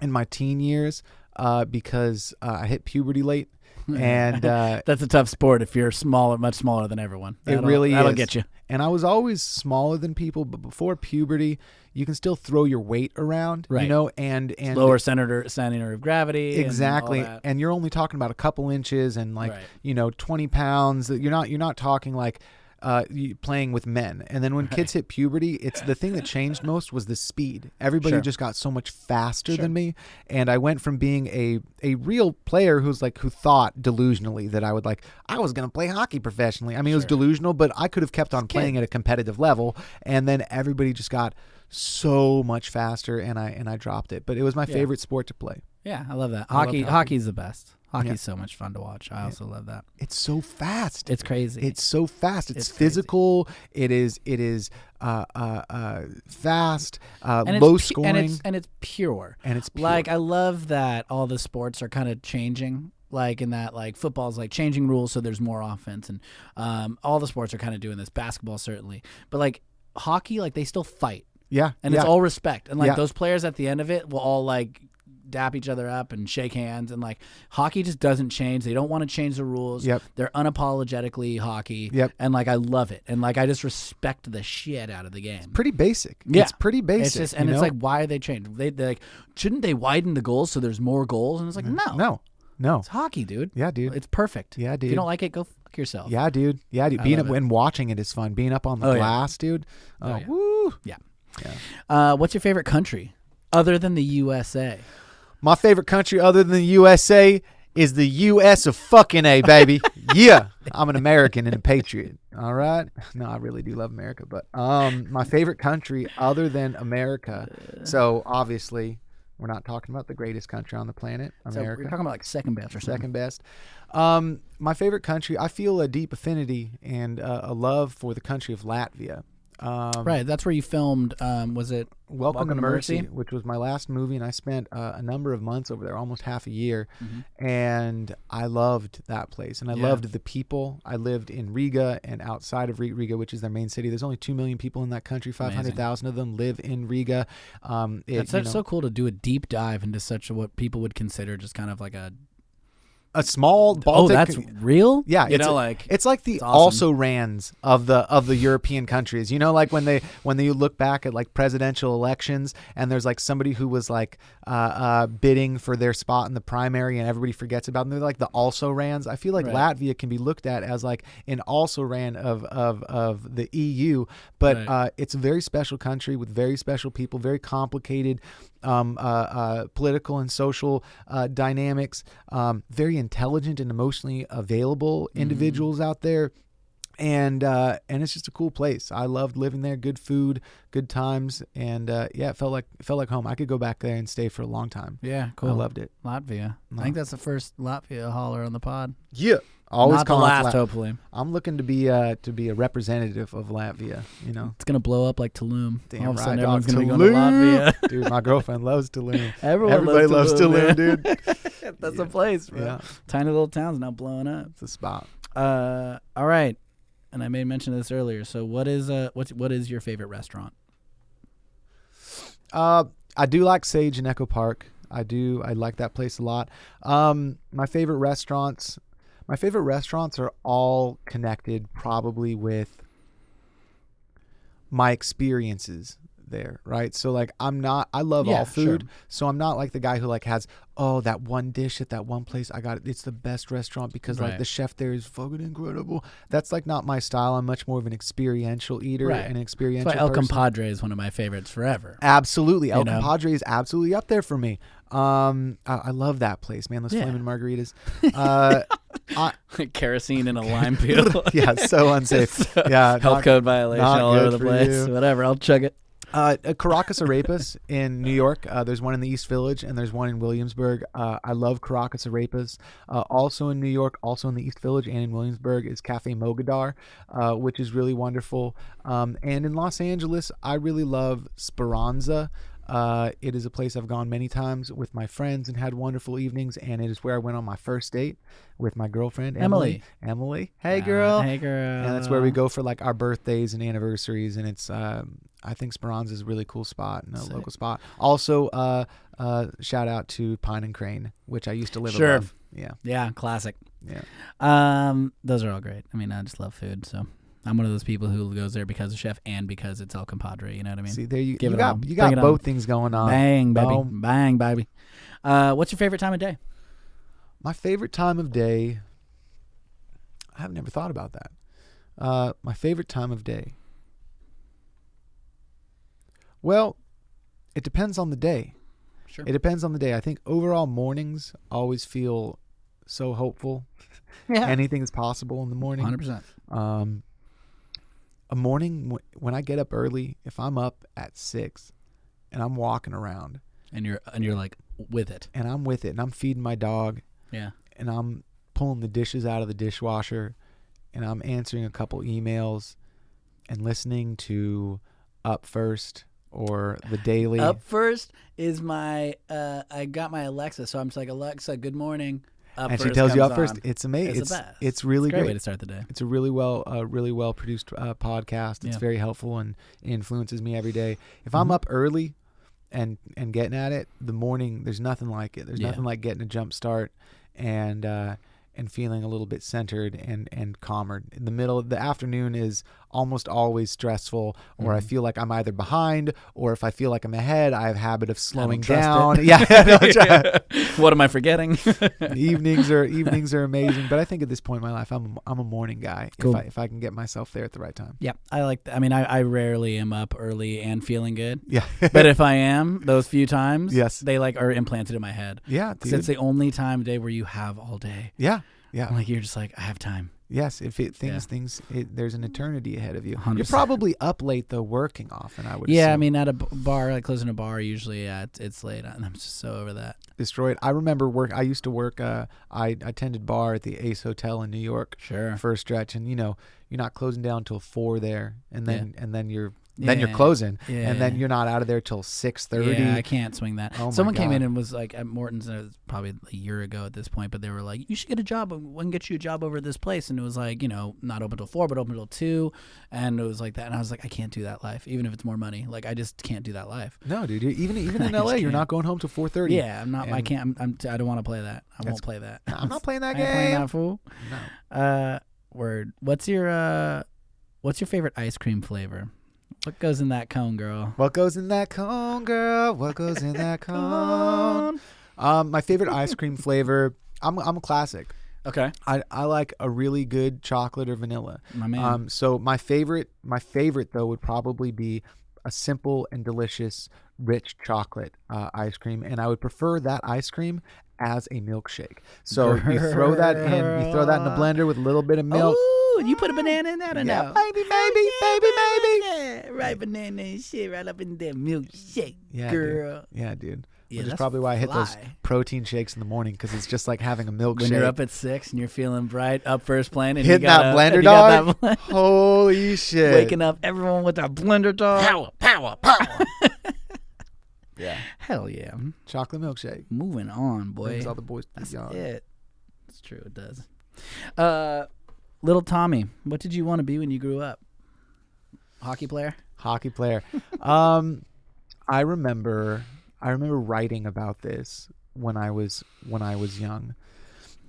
in my teen years uh, because uh, I hit puberty late, and uh, That's a tough sport if you're smaller, much smaller than everyone. It That'll- really that'll is. get you. and I was always smaller than people. But before puberty, you can still throw your weight around, right. you know, and and Lower center center of gravity. and exactly that. and you're only talking about a couple inches and like Right. you know 20 pounds you're not you're not talking like uh, playing with men and then when kids hit puberty it's the thing that changed most was the speed everybody Sure. just got so much faster Sure. than me and i went from being a a real player who's like who thought delusionally that i would like i was going to play hockey professionally i mean it was delusional but i could have kept on playing at a competitive level and then everybody just got so much faster and i and i dropped it but it was my Yeah. favorite sport to play Yeah, I love that. I Hockey, hockey. hockey's the best. Hockey's Yeah. so much fun to watch. I also love that. it's so fast It's crazy. It's so fast. It's, It's crazy. physical. It is. It is uh, uh, uh, fast. Uh, low pu- scoring, and it's and it's pure. and it's pure. Like I love that all the sports are kind of changing. Like in that, like football's like changing rules, so there's more offense, and um, all the sports are kind of doing this. Basketball certainly, but like hockey, like they still fight, yeah, and yeah. it's all respect. And like Yeah. those players at the end of it will all like dap each other up and shake hands and like hockey just doesn't change. They don't want to change the rules. Yep. They're unapologetically hockey. Yep. And like I love it. And like I just respect the shit out of the game. Pretty basic. Yeah. It's pretty basic. It's just and it's know? like why are they changed? They like shouldn't they widen the goals so there's more goals? And it's like no, Mm-hmm. no, no. it's hockey, dude. Yeah, dude. It's perfect. Yeah, If you don't like it, go fuck yourself. Yeah, dude. Yeah, dude. Being love up it. and watching it is fun. Being up on the Oh, yeah. glass, dude. Oh, Oh, yeah. woo. Yeah. Yeah. Uh, what's your favorite country other than the USA? My favorite country other than the USA is the US of fucking A, baby. yeah. I'm an American and a patriot. All right. No, I really do love America, but um my favorite country other than America. So obviously, we're not talking about the greatest country on the planet, So we're talking about like second best or something. second best. Um, my favorite country, I feel a deep affinity and uh, a love for the country of Latvia. Um, Right, that's where you filmed. Um, was it Welcome, Welcome to Mercy, Mercy? which was my last movie, and I spent uh, a number of months over there, almost half a year, Mm-hmm. and I loved that place, and I Yeah. loved the people. I lived in Riga and outside of Riga, which is their main city. There's only two million people in that country. Five hundred thousand of them live in Riga. Um, it, That's you so, know, so cool to do a deep dive into such a, what people would consider just kind of like a a small Baltic. oh that's real Yeah, you it's know a- like It's like the It's awesome. also rans of the of the European countries. You know, like when they when they look back at like presidential elections and there's like somebody who was like uh, uh, bidding for their spot in the primary and everybody forgets about them. They're like the also rans. I feel like Right. Latvia can be looked at as like an also ran of of of the EU, but Right. uh, it's a very special country with very special people, very complicated um, uh, uh, political and social uh, dynamics, um, very intelligent and emotionally available individuals out there. And uh, and it's just a cool place. I loved living there. Good food, good times, and uh, yeah, it felt like it felt like home. I could go back there and stay for a long time. yeah cool I loved it. Latvia I think that's the first Latvia hauler on the pod Yeah, always not the calling last Lat- hopefully I'm looking to be uh, to be a representative of Latvia. You know, it's gonna blow up like Tulum Damn all of a right, sudden dog. everyone's gonna be going to Tulum. Latvia dude. My girlfriend loves Tulum. Everyone Everybody loves Tulum, man. dude. that's Yeah. a place bro. Yeah, tiny little towns now blowing up it's a spot. uh all right and I made mention of this earlier so what is uh what's what is your favorite restaurant Uh, I do like Sage and Echo Park. I do. I like that place a lot. Um, my favorite restaurants. My favorite restaurants are all connected, probably with my experiences there, right? So like I'm not I love Yeah, all sure. food, so I'm not like the guy who like has oh that one dish at that one place I got it. It's the best restaurant because like the chef there is fucking incredible. That's like not my style. I'm much more of an experiential eater Right. and an that's experiential why El person. Compadre is one of my favorites forever Absolutely. El You know? Compadre is absolutely up there for me. Um, I, I love that place, man. Those Yeah. flaming margaritas. Uh, I, kerosene in a lime peel yeah, so unsafe. yeah, health not- code violation all over the place you. whatever I'll chug it Uh, Caracas Arepas in New York. Uh, there's one in the East Village and there's one in Williamsburg. Uh, I love Caracas Arepas. Uh, also in New York, also in the East Village and in Williamsburg is Cafe Mogador, uh, which is really wonderful. Um, and in Los Angeles, I really love Speranza. Uh, it is a place I've gone many times with my friends and had wonderful evenings, and it is where I went on my first date with my girlfriend Emily. Emily, hey girl, Uh, hey girl. And that's where we go for like our birthdays and anniversaries and it's um i think speranza is a really cool spot and a Sick. local spot. Also uh uh shout out to pine and crane which i used to live Sure. above. Yeah. Yeah classic. Yeah. Um, those are all great. I mean, I just love food, so I'm one of those people who goes there because of chef and because it's El Compadre. You know what I mean? see there you, Give you it got on. you got on. both things going on Bang, baby, Boom. bang, baby. Uh, what's your favorite time of day? my favorite time of day i've never thought about that uh my favorite time of day well it depends on the day Sure. It depends on the day. I think overall mornings always feel so hopeful. yeah. Anything is possible in the morning. Hundred percent. Um, a morning wh- when I get up early, if I'm up at six and I'm walking around And you're and you're like with it. and I'm with it and I'm feeding my dog Yeah. and I'm pulling the dishes out of the dishwasher and I'm answering a couple emails and listening to Up First or The Daily. Up first is my. Uh, I got my Alexa, so I'm just like Alexa, good morning. And she tells you comes up first. It's amazing. It's It's, the best. it's really Great great. way to start the day. It's a really well, uh, really well produced uh, podcast. It's Yeah. very helpful and influences me every day. If I'm Mhm. up early and and getting at it, the morning there's nothing like it. There's Yeah. nothing like getting a jump start and uh, and feeling a little bit centered and and calmer. In the middle, of the afternoon is almost always stressful, or I Mhm. feel like I'm either behind, or if I feel like I'm ahead, I have a habit of slowing down. it. Yeah, I what am I forgetting? evenings are evenings are amazing, but I think at this point in my life, I'm I'm a morning guy. Cool. If I if I can get myself there at the right time. yeah, I like. I mean, I, I rarely am up early and feeling good, Yeah, but if I am, those few times, Yes. they like are implanted in my head. Yeah, dude. it's the only time of day where you have all day. yeah, yeah. Like you're just like, I have time. Yes, if it things Yeah. things it, there's an eternity ahead of you. you are 100%. probably up late though, working often. I would. Yeah, I assume. mean, at a b- bar, like closing a bar, usually yeah, it's, it's late, and I'm just so over that. destroyed. I remember work. I used to work. Uh, I attended bar at the Ace Hotel in New York Sure. for a stretch, and you know you're not closing down until four there, and then and then you're then you're closing, Yeah. and then you're not out of there till six thirty. Yeah, I can't swing that. Oh Someone came in and was like at Morton's, and it was probably a year ago at this point, but they were like, "You should get a job. We can get you a job over at this place." And it was like, you know, not open till four, but open till two, and it was like that. And I was like, I can't do that life, even if it's more money. Like, I just can't do that life. No, dude. Even even in LA, you're can't. going home till four thirty. Yeah, I'm not. I can't. I'm. I'm t- I don't want to play that. I won't play that. I'm not playing that ain't playing game. that fool. No. Uh, word. What's your uh, what's your favorite ice cream flavor? What goes in that cone, girl? What goes in that cone, girl? What goes in that cone? Um, my favorite ice cream flavor. I'm I'm a classic. Okay, I, I like a really good chocolate or vanilla. my man. Um, so my favorite my favorite though would probably be a simple and delicious rich chocolate uh, ice cream, and I would prefer that ice cream as a milkshake. So you throw that in, you throw that in the blender with a little bit of milk. Ooh, you put a banana in that or Yeah, no? baby, baby, baby, baby. Yeah, right banana and shit right up in there. Milkshake, Yeah, dude. girl. Yeah, dude. Yeah, Which is probably why I hit those protein shakes in the morning because it's just like having a milkshake. When you're up at six and you're feeling bright, up first plane, and Hitting you got that a- blender, and dog? that blend- Holy shit! waking up everyone with that blender dog. power, power, power. yeah, Hell yeah! chocolate milkshake. Moving on, boy. Brings all the boys to That's the yard. it. It's true. It does. Uh, little Tommy, what did you want to be when you grew up? Hockey player. hockey player. um, I remember, I remember writing about this when I was when I was young,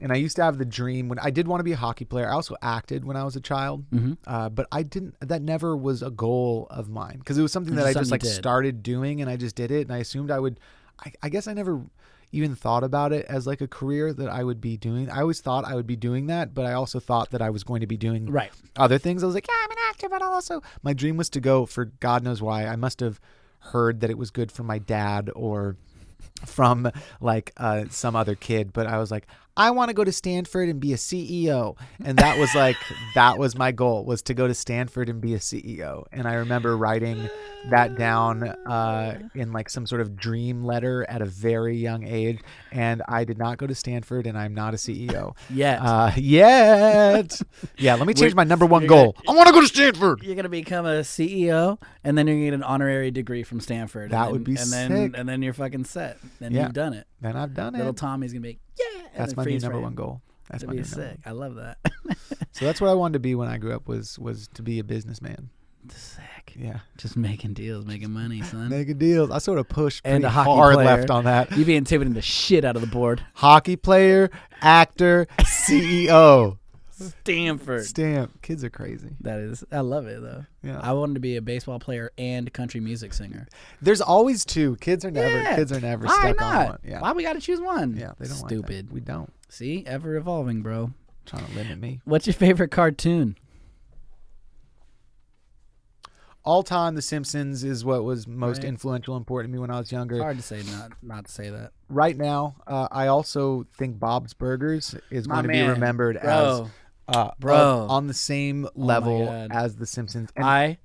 and I used to have the dream when I did want to be a hockey player. I also acted when I was a child, Mm-hmm. uh, but I didn't. That never was a goal of mine because it was something that I just just like did. started doing, and I just did it, and I assumed I would. I, I guess I never even thought about it as like a career that I would be doing. I always thought I would be doing that, but I also thought that I was going to be doing Right. other things. I was like, yeah, I'm an actor, but also my dream was to go for God knows why. I must have heard that it was good for my dad or from like uh, some other kid, but I was like, I want to go to Stanford and be a CEO, and that was like that was my goal was to go to Stanford and be a CEO. And I remember writing that down uh, in like some sort of dream letter at a very young age. And I did not go to Stanford, and I'm not a CEO. Yet. Uh, yet. Yeah, let me change We're- my number one goal. I want to go to Stanford. you're gonna become a CEO, and then you're gonna get an honorary degree from Stanford. That and would then, be and sick. then and then you're fucking set. Then Yeah. you've done it. Then I've done it. Little it. Tommy's gonna be yeah. and That's then my new freeze number frame. one goal. That's That'd my be new number sick. I love that. one. So that's what I wanted to be when I grew up was was to be a businessman. sick. Yeah, Just making deals, making money, son. making deals. I sort of pushed And pretty a hockey hard player. left on that. You be intimidating the shit out of the board. Hockey player, actor, CEO, Stanford. stamp. Kids are crazy. That is, I love it though. Yeah, I wanted to be a baseball player and country music singer. there's always two. Kids are never. Yeah. Kids are never Why stuck not? on one. Yeah, Why we got to choose one? yeah. They don't like that. Stupid. We don't. See, ever evolving, bro. Trying to limit me. What's your favorite cartoon? All time, The Simpsons is what was most Right. influential, important to me when I was younger. Hard to say not not to say that. right now, uh, I also think Bob's Burgers is My going to man. be remembered as Bro, uh, Bro. of- on the same level God. as The Simpsons. And I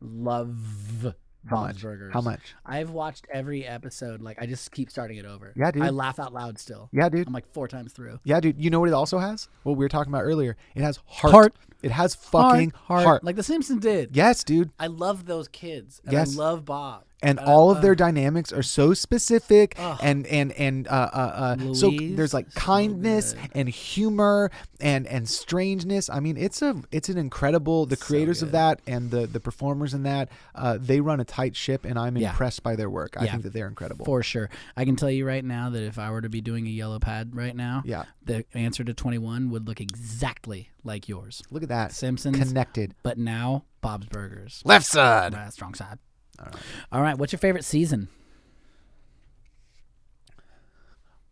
love how much? Burgers. How much? I've watched every episode. Like I just keep starting it over. Yeah, dude. I laugh out loud still. Yeah, dude. I'm like four times through. Yeah, dude. You know what it also has? What we were talking about earlier. It has heart. Heart. It has fucking heart, heart. like The Simpsons did. Yes, dude. I love those kids. Yes. I love Bob. And Uh, all of uh, their dynamics are so specific Ugh. and and and uh, uh, uh so there's like kindness good. and humor and and strangeness i mean it's a it's an incredible the So creators of that and the the performers in that uh they run a tight ship and i'm Yeah. impressed by their work i Yeah. think that they're incredible For sure. I can tell you right now that if I were to be doing a yellow pad right now, yeah the answer to 21 would look exactly like yours. look at that Simpsons, connected but now Bob's Burgers. left side Uh, strong side. All right. All right. What's your favorite season?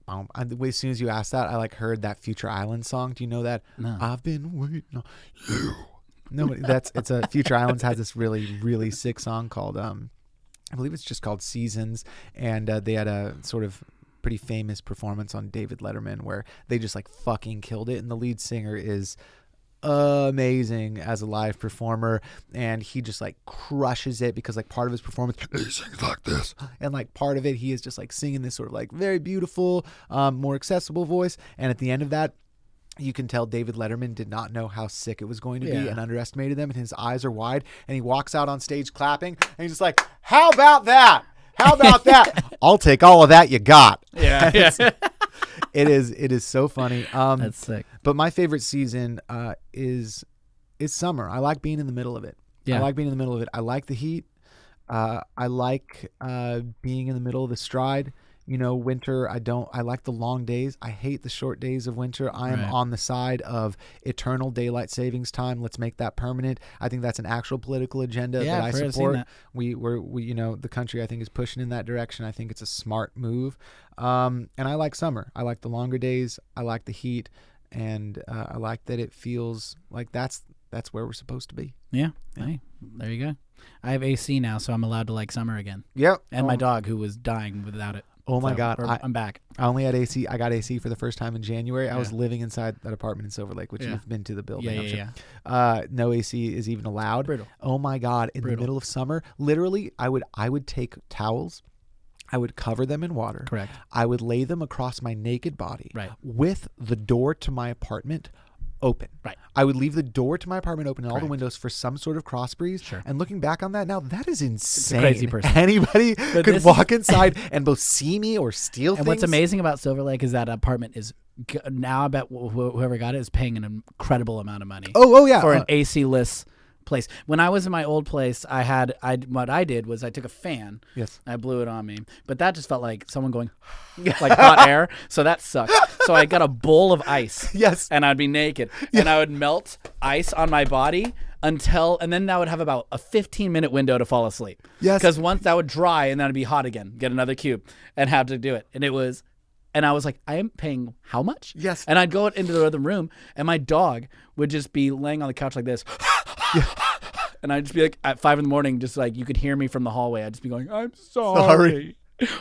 um, I, as soon as you asked that i like heard that future island song do you know that No. I've been waiting on you. No, that's it's a Future Islands has this really really sick song called um, I believe it's just called Seasons, and uh, they had a sort of pretty famous performance on David Letterman where they just like fucking killed it, and the lead singer is amazing as a live performer and he just like crushes it because like part of his performance he sings like this and like part of it he is just like singing this sort of like very beautiful um, more accessible voice and at the end of that you can tell David Letterman did not know how sick it was going to be and underestimated them, and his eyes are wide. And he walks out on stage clapping, and he's just like, "How about that? How about that? I'll take all of that you got." Yeah. It is it is so funny. Um, That's sick. but my favorite season uh, is is summer. I like being in the middle of it. Yeah. I like being in the middle of it. I like the heat. Uh, I like uh, being in the middle of the stride. You know, winter. I don't. I like the long days. I hate the short days of winter. I am Right. on the side of eternal daylight savings time. Let's make that permanent. I think that's an actual political agenda Yeah, that I I've heard- I've seen support. that. We, we're, we, you know, the country I think is pushing in that direction. I think it's a smart move. Um, and I like summer. I like the longer days. I like the heat, and uh, I like that it feels like that's that's where we're supposed to be. Yeah. Hey, there you go. I have AC now, so I'm allowed to like summer again. Yep. And oh, my dog, who was dying without it. Oh my So, God! I, I'm back. I only had AC. I got AC for the first time in January. I was living inside that apartment in Silver Lake, which Yeah. you've been to the building. Yeah, yeah, sure. yeah. Uh, no AC is even allowed. Brutal. Oh my god! In the middle of summer, literally, I would I would take towels, I would cover them in water. Correct. I would lay them across my naked body, Right. with the door to my apartment open. Right. I would leave the door to my apartment open and all the windows for some sort of cross breeze. Sure. And looking back on that now, that is insane. crazy person. Anybody But could this- walk inside and both see me or steal And things. what's amazing about Silver Lake is that apartment is g- now I bet wh- wh- whoever got it is paying an incredible amount of money Oh, oh yeah. for uh, an AC less place. When I was in my old place, I had I what I did was I took a fan, yes. I blew it on me, but that just felt like someone going like hot air, so that sucked. So I got a bowl of ice. Yes. and I'd be naked, and I would melt ice on my body until, and then I would have about a 15 minute window to fall asleep. Yes. because once that would dry, and then it'd be hot again. Get another cube and have to do it, and it was. And I was like, I am paying how much? Yes. And I'd go into the other room, and my dog would just be laying on the couch like this. And I'd just be like, at five in the morning, just like you could hear me from the hallway. I'd just be going, I'm sorry.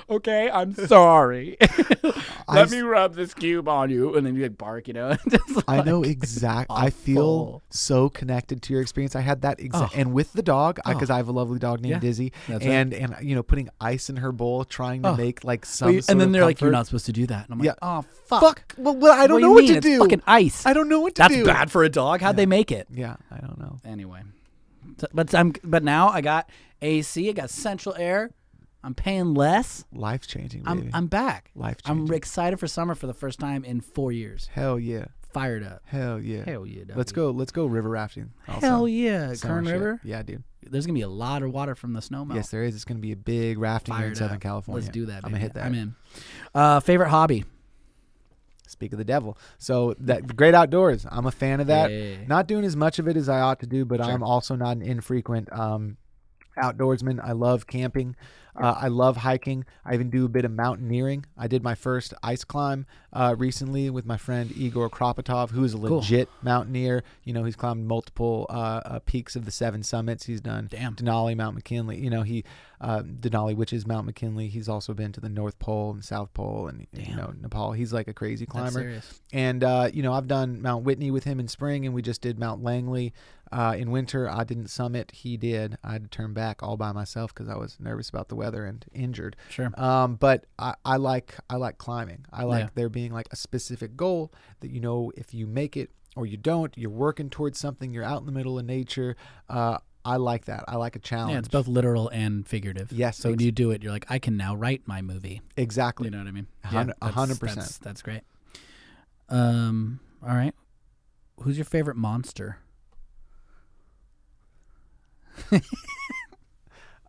Okay, I'm sorry. Let s- me rub this cube on you. And then you like bark, you know? Just I know exactly. I feel so connected to your experience. I had that exact, and with the dog, because I have a lovely dog named Yeah, Dizzy, that's right. and and you know, putting ice in her bowl, trying to Oh. make like some. But you- sort and then they're like, you're not supposed to do that. And I'm like, Yeah. oh, fuck. Fuck. Well, well, I don't What know you what mean? to It's do. fucking ice. I don't know what to That's do. That's bad for a dog. How'd they make it? Yeah, I don't know. Anyway. So- but I'm but now I got AC, I got central air. I'm paying less. Life changing. I'm I'm back. Life changing. I'm excited for summer for the first time in four years. Hell yeah. Fired up. Hell yeah. Hell yeah. Let's go. Let's go river rafting. Also. Hell yeah. Summer Kern shit. River. Yeah, dude. There's gonna be a lot of water from the snow melt. Yes, there is. It's gonna be a big rafting here in Fired Southern up. California. Let's do that. I'm gonna hit that. I'm in. Uh, favorite hobby. Speak of the devil. So that great outdoors. I'm a fan of that. Yeah. Not doing as much of it as I ought to do, but Sure. I'm also not an infrequent um, outdoorsman. I love camping. Uh, I love hiking. I even do a bit of mountaineering. I did my first ice climb uh, recently with my friend Igor Kropotov, who is a Cool. legit mountaineer. You know, he's climbed multiple uh, uh, peaks of the seven summits. He's done Damn. Denali, Mount McKinley. You know, he uh, Denali, which is Mount McKinley. He's also been to the North Pole and South Pole, and you know Nepal. He's like a crazy climber. And uh, you know, I've done Mount Whitney with him in spring, and we just did Mount Langley uh, in winter. I didn't summit; he did. I had to turn back all by myself because I was nervous about the weather and injured. Sure. Um, but I, I like I like climbing. I like Yeah. there being like a specific goal that you know if you make it, or you don't. You're working towards something. You're out in the middle of nature. Uh, I like that. I like a challenge. Yeah, it's both literal and figurative. Yes, So when you do it, you're like, I can now write my movie. exactly. You know what I mean? Hundred- a that's- hundred percent. That's, that's great. Um. All right. Who's your favorite monster?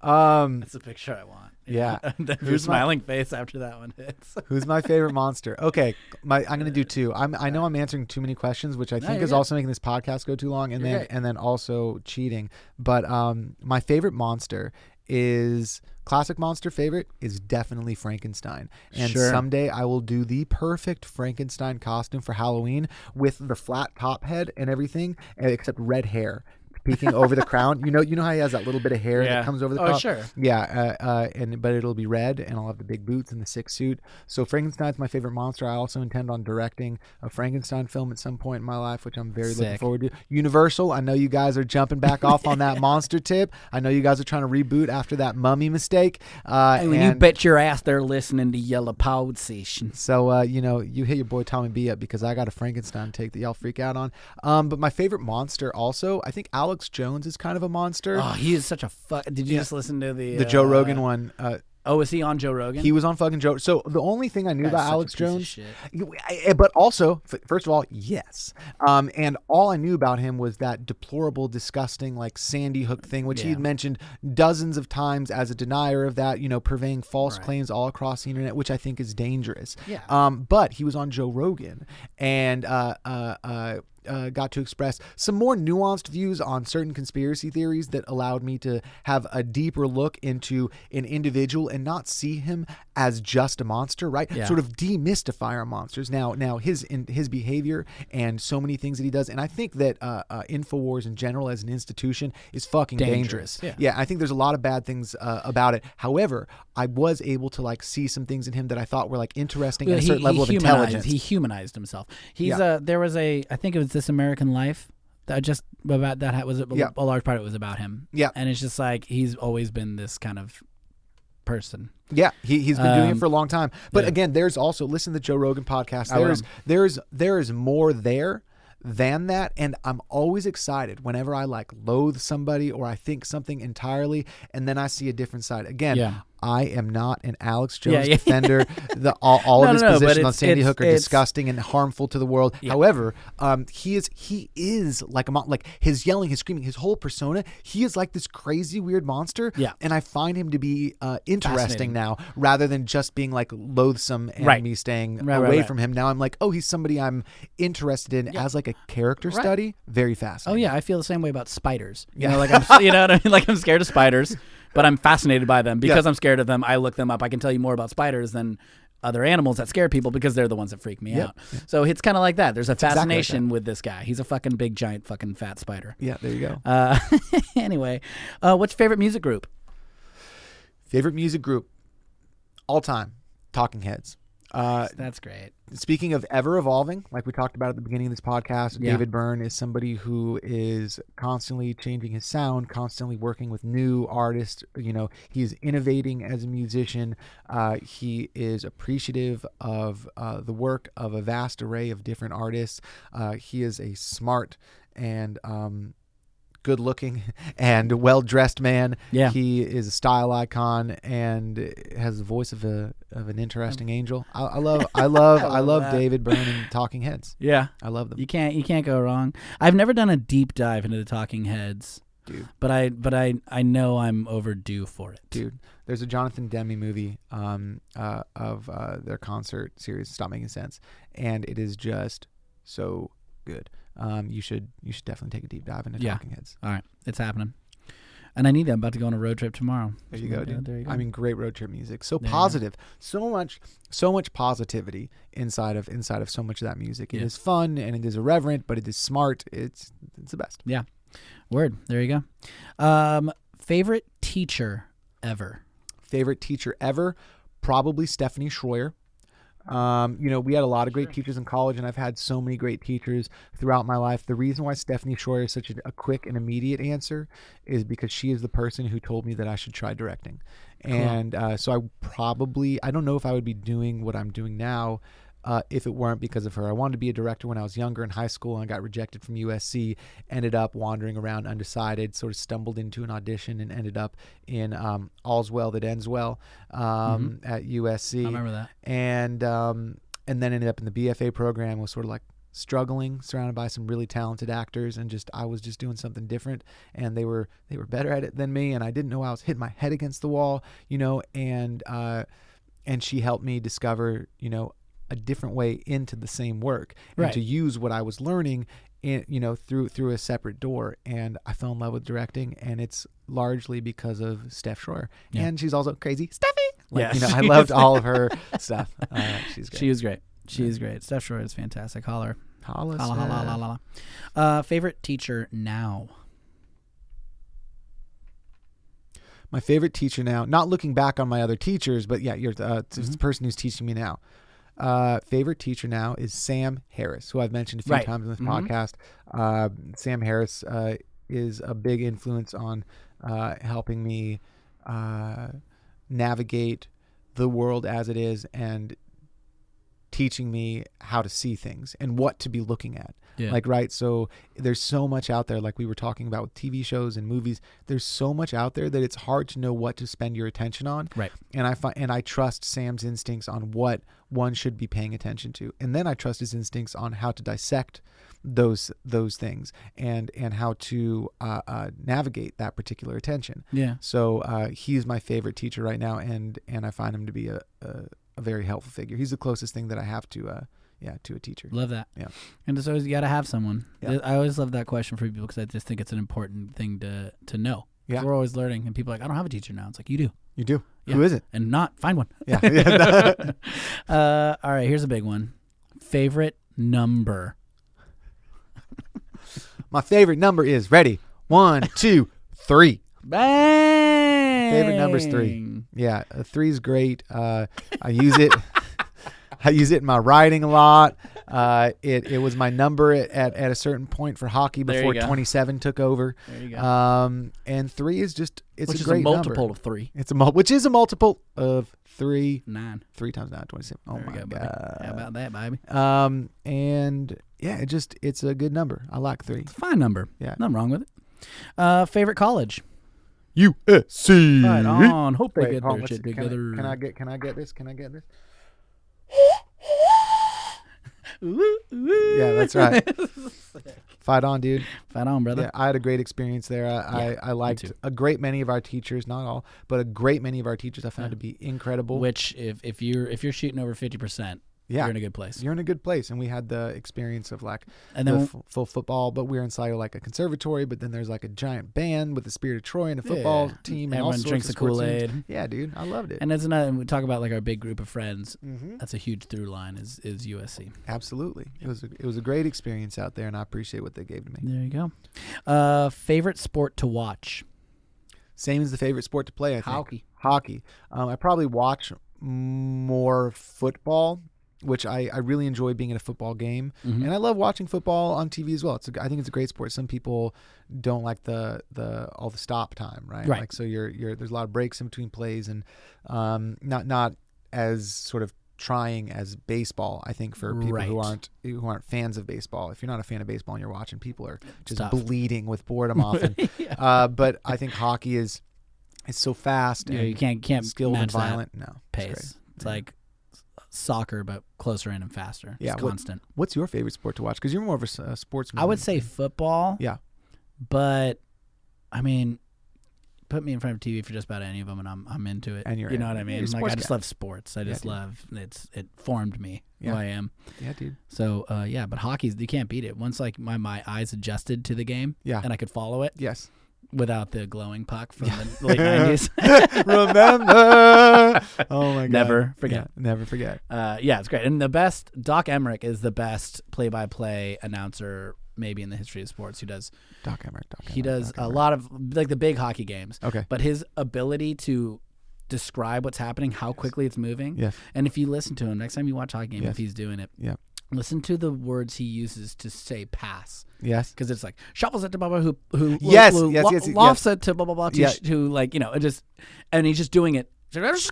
Um, That's the picture I want. Yeah. your Who's my- smiling face after that one hits. Who's my favorite monster? Okay, my I'm gonna do two. I'm I know I'm answering too many questions, which I think you're is good. also making this podcast go too long, and You're then and then also cheating. But um, my favorite monster is classic monster favorite is definitely Frankenstein. And Sure. someday I will do the perfect Frankenstein costume for Halloween with the flat top head and everything, eh, except red hair peeking over the crown. You know, you know how he has that little bit of hair Yeah. that comes over the Oh, top. sure. Yeah, uh, uh, and but it'll be red, and I'll have the big boots and the six suit. So Frankenstein's my favorite monster. I also intend on directing a Frankenstein film at some point in my life, which I'm very looking forward to. Universal, I know you guys are jumping back off on that monster tip. I know you guys are trying to reboot after that mummy mistake. Uh, Hey, when you bet your ass they're listening to Yellow Pod Session. so uh, you know, you hit your boy Tommy B up because I got a Frankenstein take that y'all freak out on. Um, but my favorite monster also, I think Alex Jones is kind of a monster. Oh, he is such a fuck. Did you Yeah. just listen to the the Joe uh, Rogan one. Uh, Oh, is he on Joe Rogan? He was on fucking Joe. So the only thing I knew Guy's about such a Alex piece of Jones, shit. You- I- but also, f- first of all, yes. Um, and all I knew about him was that deplorable, disgusting, like Sandy Hook thing, which Yeah. he'd mentioned dozens of times as a denier of that, you know, purveying false claims all across the internet, which I think is dangerous. Yeah. Um, but he was on Joe Rogan and uh, uh, uh, uh, got to express some more nuanced views on certain conspiracy theories that allowed me to have a deeper look into an individual and not see him as just a monster, right? Yeah. Sort of demystify our monsters. Now, now his in, his behavior and so many things that he does, and I think that uh, uh, Infowars in general as an institution is fucking dangerous. Dangerous, yeah. yeah, I think there's a lot of bad things uh, about it. However, I was able to like see some things in him that I thought were like interesting Well, and a he- certain level of he humanized- intelligence. He humanized himself. He's Yeah. uh there was a I think it was This American Life that just about that was a, Yeah. a large part of it was about him. Yeah. and it's just like he's always been this kind of person. Yeah, he he's been doing it Um, for a long time. But yeah. again, there's also listen to the Joe Rogan podcast. There's there's there is more there than that and I'm always excited whenever I like loathe somebody or I think something entirely and then I see a different side. Again, Yeah. I am not an Alex Jones yeah. defender. The all, all No, of his no, positions on Sandy Hook are disgusting and harmful to the world. However, um, he is he is like a mon- like his yelling, his screaming, his whole persona. He is like this crazy weird monster. Yeah. and I find him to be uh, interesting now, rather than just being like loathsome and Right. me staying Right, away right. from him. Now I'm like, oh, he's somebody I'm interested in as like a character study. Very fast. Oh yeah, I feel the same way about spiders. You Yeah. know, like I'm, you know what I mean. Like I'm scared of spiders, but I'm fascinated by them because I'm scared of them. I look them up. I can tell you more about spiders than other animals that scare people because they're the ones that freak me Yep. out. So it's kind of like that. There's a exactly like fascination with this guy. He's a fucking big, giant, fucking fat spider. yeah. There you go. Uh, anyway, uh, what's your favorite music group? Favorite music group, all time, Talking Heads. Uh, That's great. speaking of ever evolving, like we talked about at the beginning of this podcast, Yeah. David Byrne is somebody who is constantly changing his sound, constantly working with new artists. You know, he's innovating as a musician. Uh, he is appreciative of uh, the work of a vast array of different artists. Uh, he is a smart and um, good looking and well dressed man. Yeah. He is a style icon and has the voice of a of an interesting angel. I, I love I love I love love. David Byrne and Talking Heads. Yeah, I love them. you can't you can't go wrong. I've never done a deep dive into the Talking Heads, Dude. but I but I I know I'm overdue for it. Dude, there's a Jonathan Demme movie um, uh, of uh, their concert series. Stop making sense, and it is just so good. Um, you should you should definitely take a deep dive into Yeah. Talking Heads. All right, it's happening. And I need that. I'm about to go on a road trip tomorrow. There you go, yeah, dude. There you go. I mean, great road trip music. So There positive. So much, so much positivity inside of inside of so much of that music. It is Yeah. fun and it is irreverent, but it is smart. It's it's the best. Yeah. Word. There you go. Um, favorite teacher ever. Favorite teacher ever, probably Stephanie Shroyer. Um, you know, we had a lot of great teachers in college, and I've had so many great teachers throughout my life. The reason why Stephanie Shroyer is such a, a quick and immediate answer is because she is the person who told me that I should try directing. And uh, so I probably, I don't know if I would be doing what I'm doing now uh, if it weren't because of her. I wanted to be a director when I was younger in high school and I got rejected from USC. Ended up wandering around undecided, sort of stumbled into an audition and ended up in um, All's Well That Ends Well um, at USC Mm-hmm. I remember that. and um, and then ended up in the BFA program. Was sort of like struggling, surrounded by some really talented actors, and just I was just doing something different, and they were they were better at it than me, and I didn't know I was hitting my head against the wall, you know, and uh, and she helped me discover, you know, a different way into the same work, and Right. to use what I was learning. In, you know through through a separate door and I fell in love with directing and it's largely because of Steph Shroyer Yeah. and she's also crazy Steffi like, Yeah, you know I loved all of her stuff uh, she's great She is great. She is great. Steph Shore is fantastic. Holler. Holla, Holla, holla, holla. Uh, favorite teacher now? My favorite teacher now, not looking back on my other teachers, but yeah, you're uh, Mm-hmm. the person who's teaching me now. Uh, favorite teacher now is Sam Harris, who I've mentioned a few Right. times in this Mhm. podcast. Uh, Sam Harris uh, is a big influence on uh, helping me uh, navigate the world as it is and teaching me how to see things and what to be looking at. Yeah. Like, right. So there's so much out there, like we were talking about with TV shows and movies. There's so much out there that it's hard to know what to spend your attention on. Right. And I find, and I trust Sam's instincts on what one should be paying attention to, and then I trust his instincts on how to dissect those those things and and how to uh, uh, navigate that particular attention. Yeah. So uh, he's my favorite teacher right now, and and I find him to be a, a, a very helpful figure. He's the closest thing that I have to uh, yeah to a teacher. Love that. Yeah. And it's always you got to have someone. Yeah. I always love that question for people because I just think it's an important thing to to know. Yeah. We're always learning, and people are like, I don't have a teacher now. It's like you do, You do. Yeah. Who is it? and not find one. Yeah. uh, all right, here's a big one. Favorite number. my favorite number is ready. One, two, three. Bang. Favorite number's three. Yeah, a three's great. Uh, I use it. I use it in my writing a lot. Uh, it it was my number at, at, at a certain point for hockey There you before go. 27 took over. There you go. Um, and three is just it's a Which a is great a multiple number. of three. It's a mul- which is a multiple of three. Nine. Three times nine, 27. Oh there my we go, buddy. god. How about that, baby? Um, and yeah, it just it's a good number. I like three. It's a fine number. Yeah. Nothing wrong with it. Uh, favorite college. USC. Right on. Hope they Wait, get hold on, their let's shit see. Can I- together. Can I get? Can I get this? Can I get this? Ooh, ooh. Yeah, that's right. Fight on, dude. Fight on, brother. Yeah, I had a great experience there. I, Yeah, I, I liked a great many of our teachers, not all, but a great many of our teachers I found to be incredible. Which, if if you're if you're shooting over fifty percent, yeah, you're in a good place. you're in a good place. And we had the experience of like And the then f- full football, but we were inside of like a conservatory. But then there's like a giant band with the Spirit of Troy and a football Yeah. team, and everyone drinks of the Kool. Aid. Yeah, dude, I loved it. And that's another. We talk about like our big group of friends. mm-hmm. That's a huge through line. Is is USC. Absolutely, it was a, it was a great experience out there, and I appreciate what they gave to me. There you go. Uh, favorite sport to watch. Same as the favorite sport to play. I think Hockey. hockey. Um, I probably watch more football, which I, I really enjoy being at a football game, Mhm. and I love watching football on TV as well. It's a, I think it's a great sport. Some people don't like the the all the stop time, right? Right. Like so you're you're there's a lot of breaks in between plays, and um, not not as sort of trying as baseball. I think for people who aren't who aren't fans of baseball. If you're not a fan of baseball and you're watching, people are just tough. bleeding with boredom often. yeah. uh, but I think hockey is it's so fast Yeah, and you can't can't skilled and violent. No, it's pace. great. It's Yeah. like soccer, but closer in and faster. Yeah, it's what- constant. What's your favorite sport to watch? Because you're more of a a, sportsman. I would say football. Yeah. But I mean, put me in front of TV for just about any of them, and I'm I'm into it. And you're you know in. what I mean? like I just guy. love sports. I just love it's it formed me Yeah. who I am. Yeah, dude. So uh, yeah, but hockey's you can't beat it. Once like my my eyes adjusted to the game, Yeah. and I could follow it Yes. Without the glowing puck from the late nineties. Remember? Oh my god. Never forget. Yeah, never forget. Uh, yeah, it's great. And the best Doc Emrick is the best play-by-play announcer maybe in the history of sports. Who does Doc Emrick. Doc he does Doc a Emrick. lot of like the big hockey games, Okay. but his ability to describe what's happening, how quickly it's moving, Yes. and if you listen to him next time you watch hockey game, Yes. if he's doing it, Yeah. Listen to the words he uses to say pass. Yes. Because it's like shuffles it to blah blah who who Yes, who yes, lo- yes, yes. lofts it to blah blah blah to, Yeah. sh- to like you know it just and he's just doing it score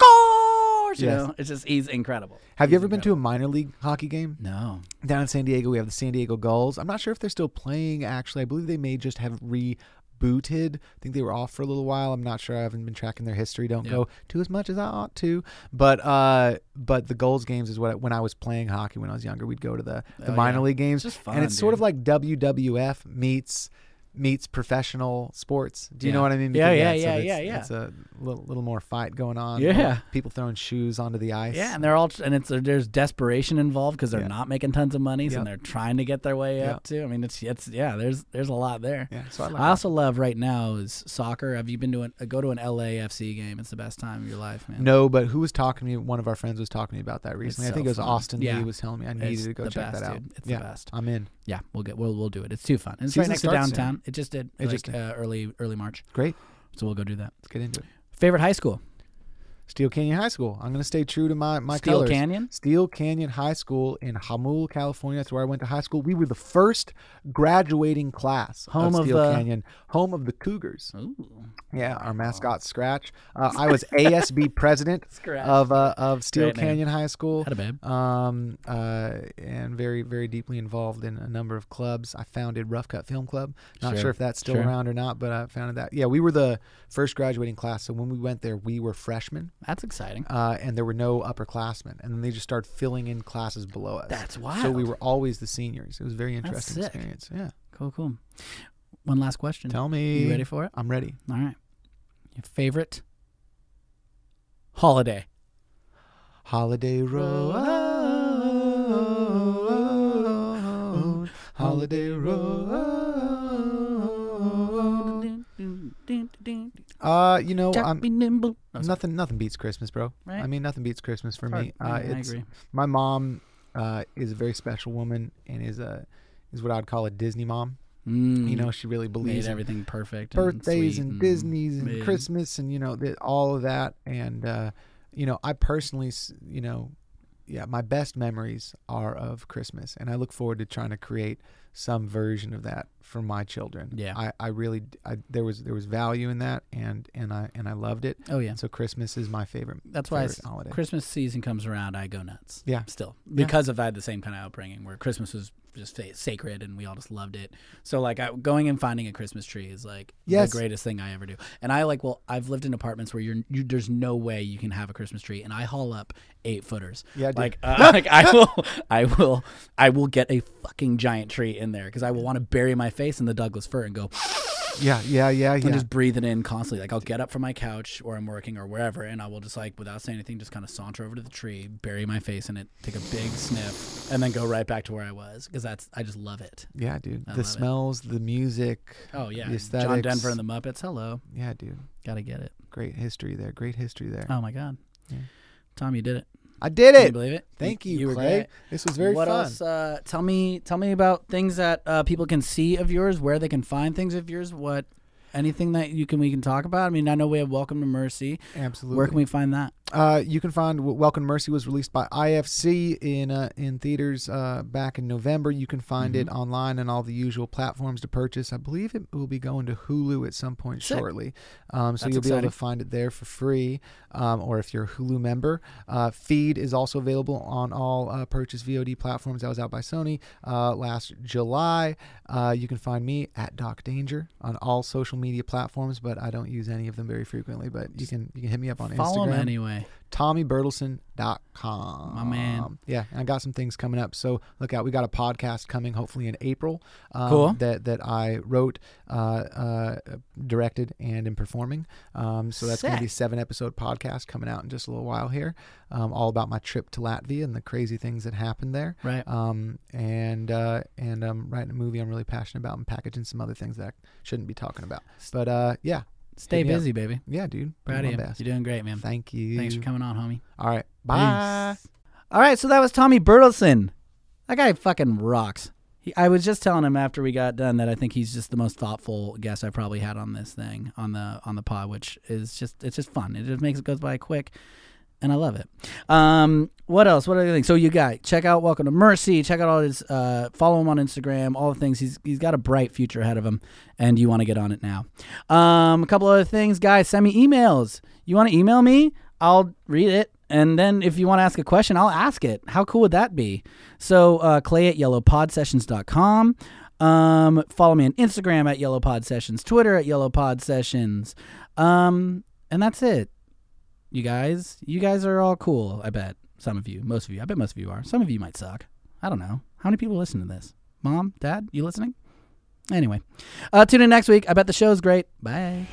course, you Yes. know. It's just he's incredible. Have you He's ever been to a minor league hockey game? No. Down in San Diego, we have the San Diego Gulls. I'm not sure if they're still playing, actually. I believe they may just have rebooted. I think they were off for a little while. I'm not sure. I haven't been tracking their history. Don't Yeah. go to as much as I ought to. But uh, but the Gulls games is what when I was playing hockey when I was younger, we'd go to the, the Oh, minor yeah. league games. It's fun, and it's sort of like WWF meets meets professional sports. Do you know what I mean? Yeah, Because, yeah, it's- yeah, it's- yeah, yeah. It's a little, little more fight going on. Yeah. people throwing shoes onto the ice. Yeah, and they're all and it's there's desperation involved because they're Yeah. not making tons of money, so Yep. they're trying to get their way Yep. up too. I mean, it's it's yeah, there's there's a lot there. Yeah, so I like I also love right now is soccer. Have you been to an, go to an LAFC game? It's the best time of your life, man. No, but who was talking to me? One of our friends was talking to me about that recently. I so think it was fun. Austin Yeah. Lee was telling me I needed It's to go check best, that out. dude. It's yeah, the best. I'm in. Yeah, we'll get we'll we'll do it. It's too fun. And it's right next to downtown. soon. It just did It like just did. Uh, early early March, Great. so we'll go do that. Let's get into it. Favorite high school? Steele Canyon High School. I'm going to stay true to my my Steele colors. Canyon. Steele Canyon High School in Jamul, California. That's where I went to high school. We were the first graduating class Home of of Steele the- Canyon, home of the Cougars. Ooh, Yeah, our mascot Scratch. Uh, I was ASB president of uh, of Steele Great name. Canyon High School. had a babe. um, uh, and very, very deeply involved in a number of clubs. I founded Rough Cut Film Club. Not Sure, sure, if that's still sure. around or not, but I founded that. Yeah, we were the first graduating class. So when we went there, we were freshmen, That's exciting. uh, and there were no upperclassmen. And then they just started filling in classes below us. That's why. So we were always the seniors. It was a very interesting sick. experience. Yeah. Cool, cool. One last question. Tell me. You ready for it? I'm ready. All right. Your favorite holiday? Holiday Road. Holiday Road. Uh, you know, Jack I'm be nimble. No, nothing. Nothing beats Christmas, bro. Right. I mean, nothing beats Christmas for me. I- Uh, I agree. my mom uh, is a very special woman and is a is what I'd call a Disney mom. Mm, You know, she really believes in everything perfect. birthdays and, and, Disney's and big. Christmas and you know the, all of that. And uh, you know, I personally, you know, yeah, my best memories are of Christmas, and I look forward to trying to create some version of that for my children. Yeah. I, I really, I, there was there was value in that, and and I and I loved it. Oh yeah. And so Christmas is my favorite. That's why favorite s- holiday. Christmas season comes around, I go nuts. Yeah. Still, Yeah. because of I had the same kind of upbringing where Christmas was just sacred and we all just loved it. So like I, going and finding a Christmas tree is like Yes. the greatest thing I ever do. And I like well, I've lived in apartments where you're you, there's no way you can have a Christmas tree, and I haul up eight footers. Yeah, dude. like uh, like I will I will I will get a fucking giant tree in there because I will want to bury my face in the Douglas fir and go Yeah, yeah, yeah, yeah. and just breathe it in constantly. Like I'll get up from my couch or I'm working or wherever, and I will just like without saying anything, just kind of saunter over to the tree, bury my face in it, take a big sniff, and then go right back to where I was because that's I just love it. yeah, dude. I the love it. smells, the music. Oh yeah, John. Denver and the Muppets. Hello, Yeah, dude. gotta get it. Great history there. Great history there. Oh my god, Yeah. Tom, you did it. I did Can you it. believe it? Thank you, You were Clay. great. This was very what fun. else? Uh, tell me, tell me about things that uh, people can see of yours, where they can find things of yours. What, anything that you can we can talk about? I mean, I know we have Welcome to Mercy. Absolutely. Where can we find that? Uh, you can find Welcome to Mercy was released by IFC in uh, in theaters uh, back in November. You can find it Mm-hmm. online and all the usual platforms to purchase. I believe it will be going to Hulu at some point Sick. shortly, um, so That's you'll be able to find it there for free. Um, or if you're a Hulu member, uh, Feed is also available on all uh, purchase VOD platforms. That was out by Sony uh, last July. Uh, you can find me at Doc Danger on all social media platforms, but I don't use any of them very frequently. But you can you can hit me up on Follow Instagram. him anyway. TommyBertelsen.com. My man. Yeah, and I got some things coming up. So look out. We got a podcast coming hopefully in April. Um, Cool. That that I wrote, uh, uh, directed, and am performing. Um, so that's going to be seven episode podcast coming out in just a little while here. Um, all about my trip to Latvia and the crazy things that happened there. Right. Um, and uh, and I'm writing a movie I'm really passionate about and packaging some other things that I shouldn't be talking about. But uh, yeah, Stay hit busy, baby. yeah, dude. Proud of you. best. You're doing great, man. Thank you. Thanks for coming on, homie. All right. Bye. Peace. All right, so that was Tommy Bertelsen. That guy fucking rocks. He, I was just telling him after we got done that I think he's just the most thoughtful guest I probably had on this thing on the on the pod, which is just it's just fun. It just makes it goes by quick, and I love it. Um, what else? What other things? So you got check out Welcome to Mercy. Check out all his. Uh, follow him on Instagram. All the things. He's he's got a bright future ahead of him, and you want to get on it now. Um, a couple other things, guys. Send me emails. You want to email me? I'll read it and then if you want to ask a question, I'll ask it. How cool would that be? So uh, Clay at yellowpodsessions.com. Um, follow me on Instagram at yellowpodsessions, Twitter at yellowpodsessions. Um, and that's it. You guys, you guys are all cool. I bet some of you, most of you. I bet most of you are. Some of you might suck. I don't know. How many people listen to this? Mom, Dad, you listening? Anyway, uh, tune in next week. I bet the show's great. Bye.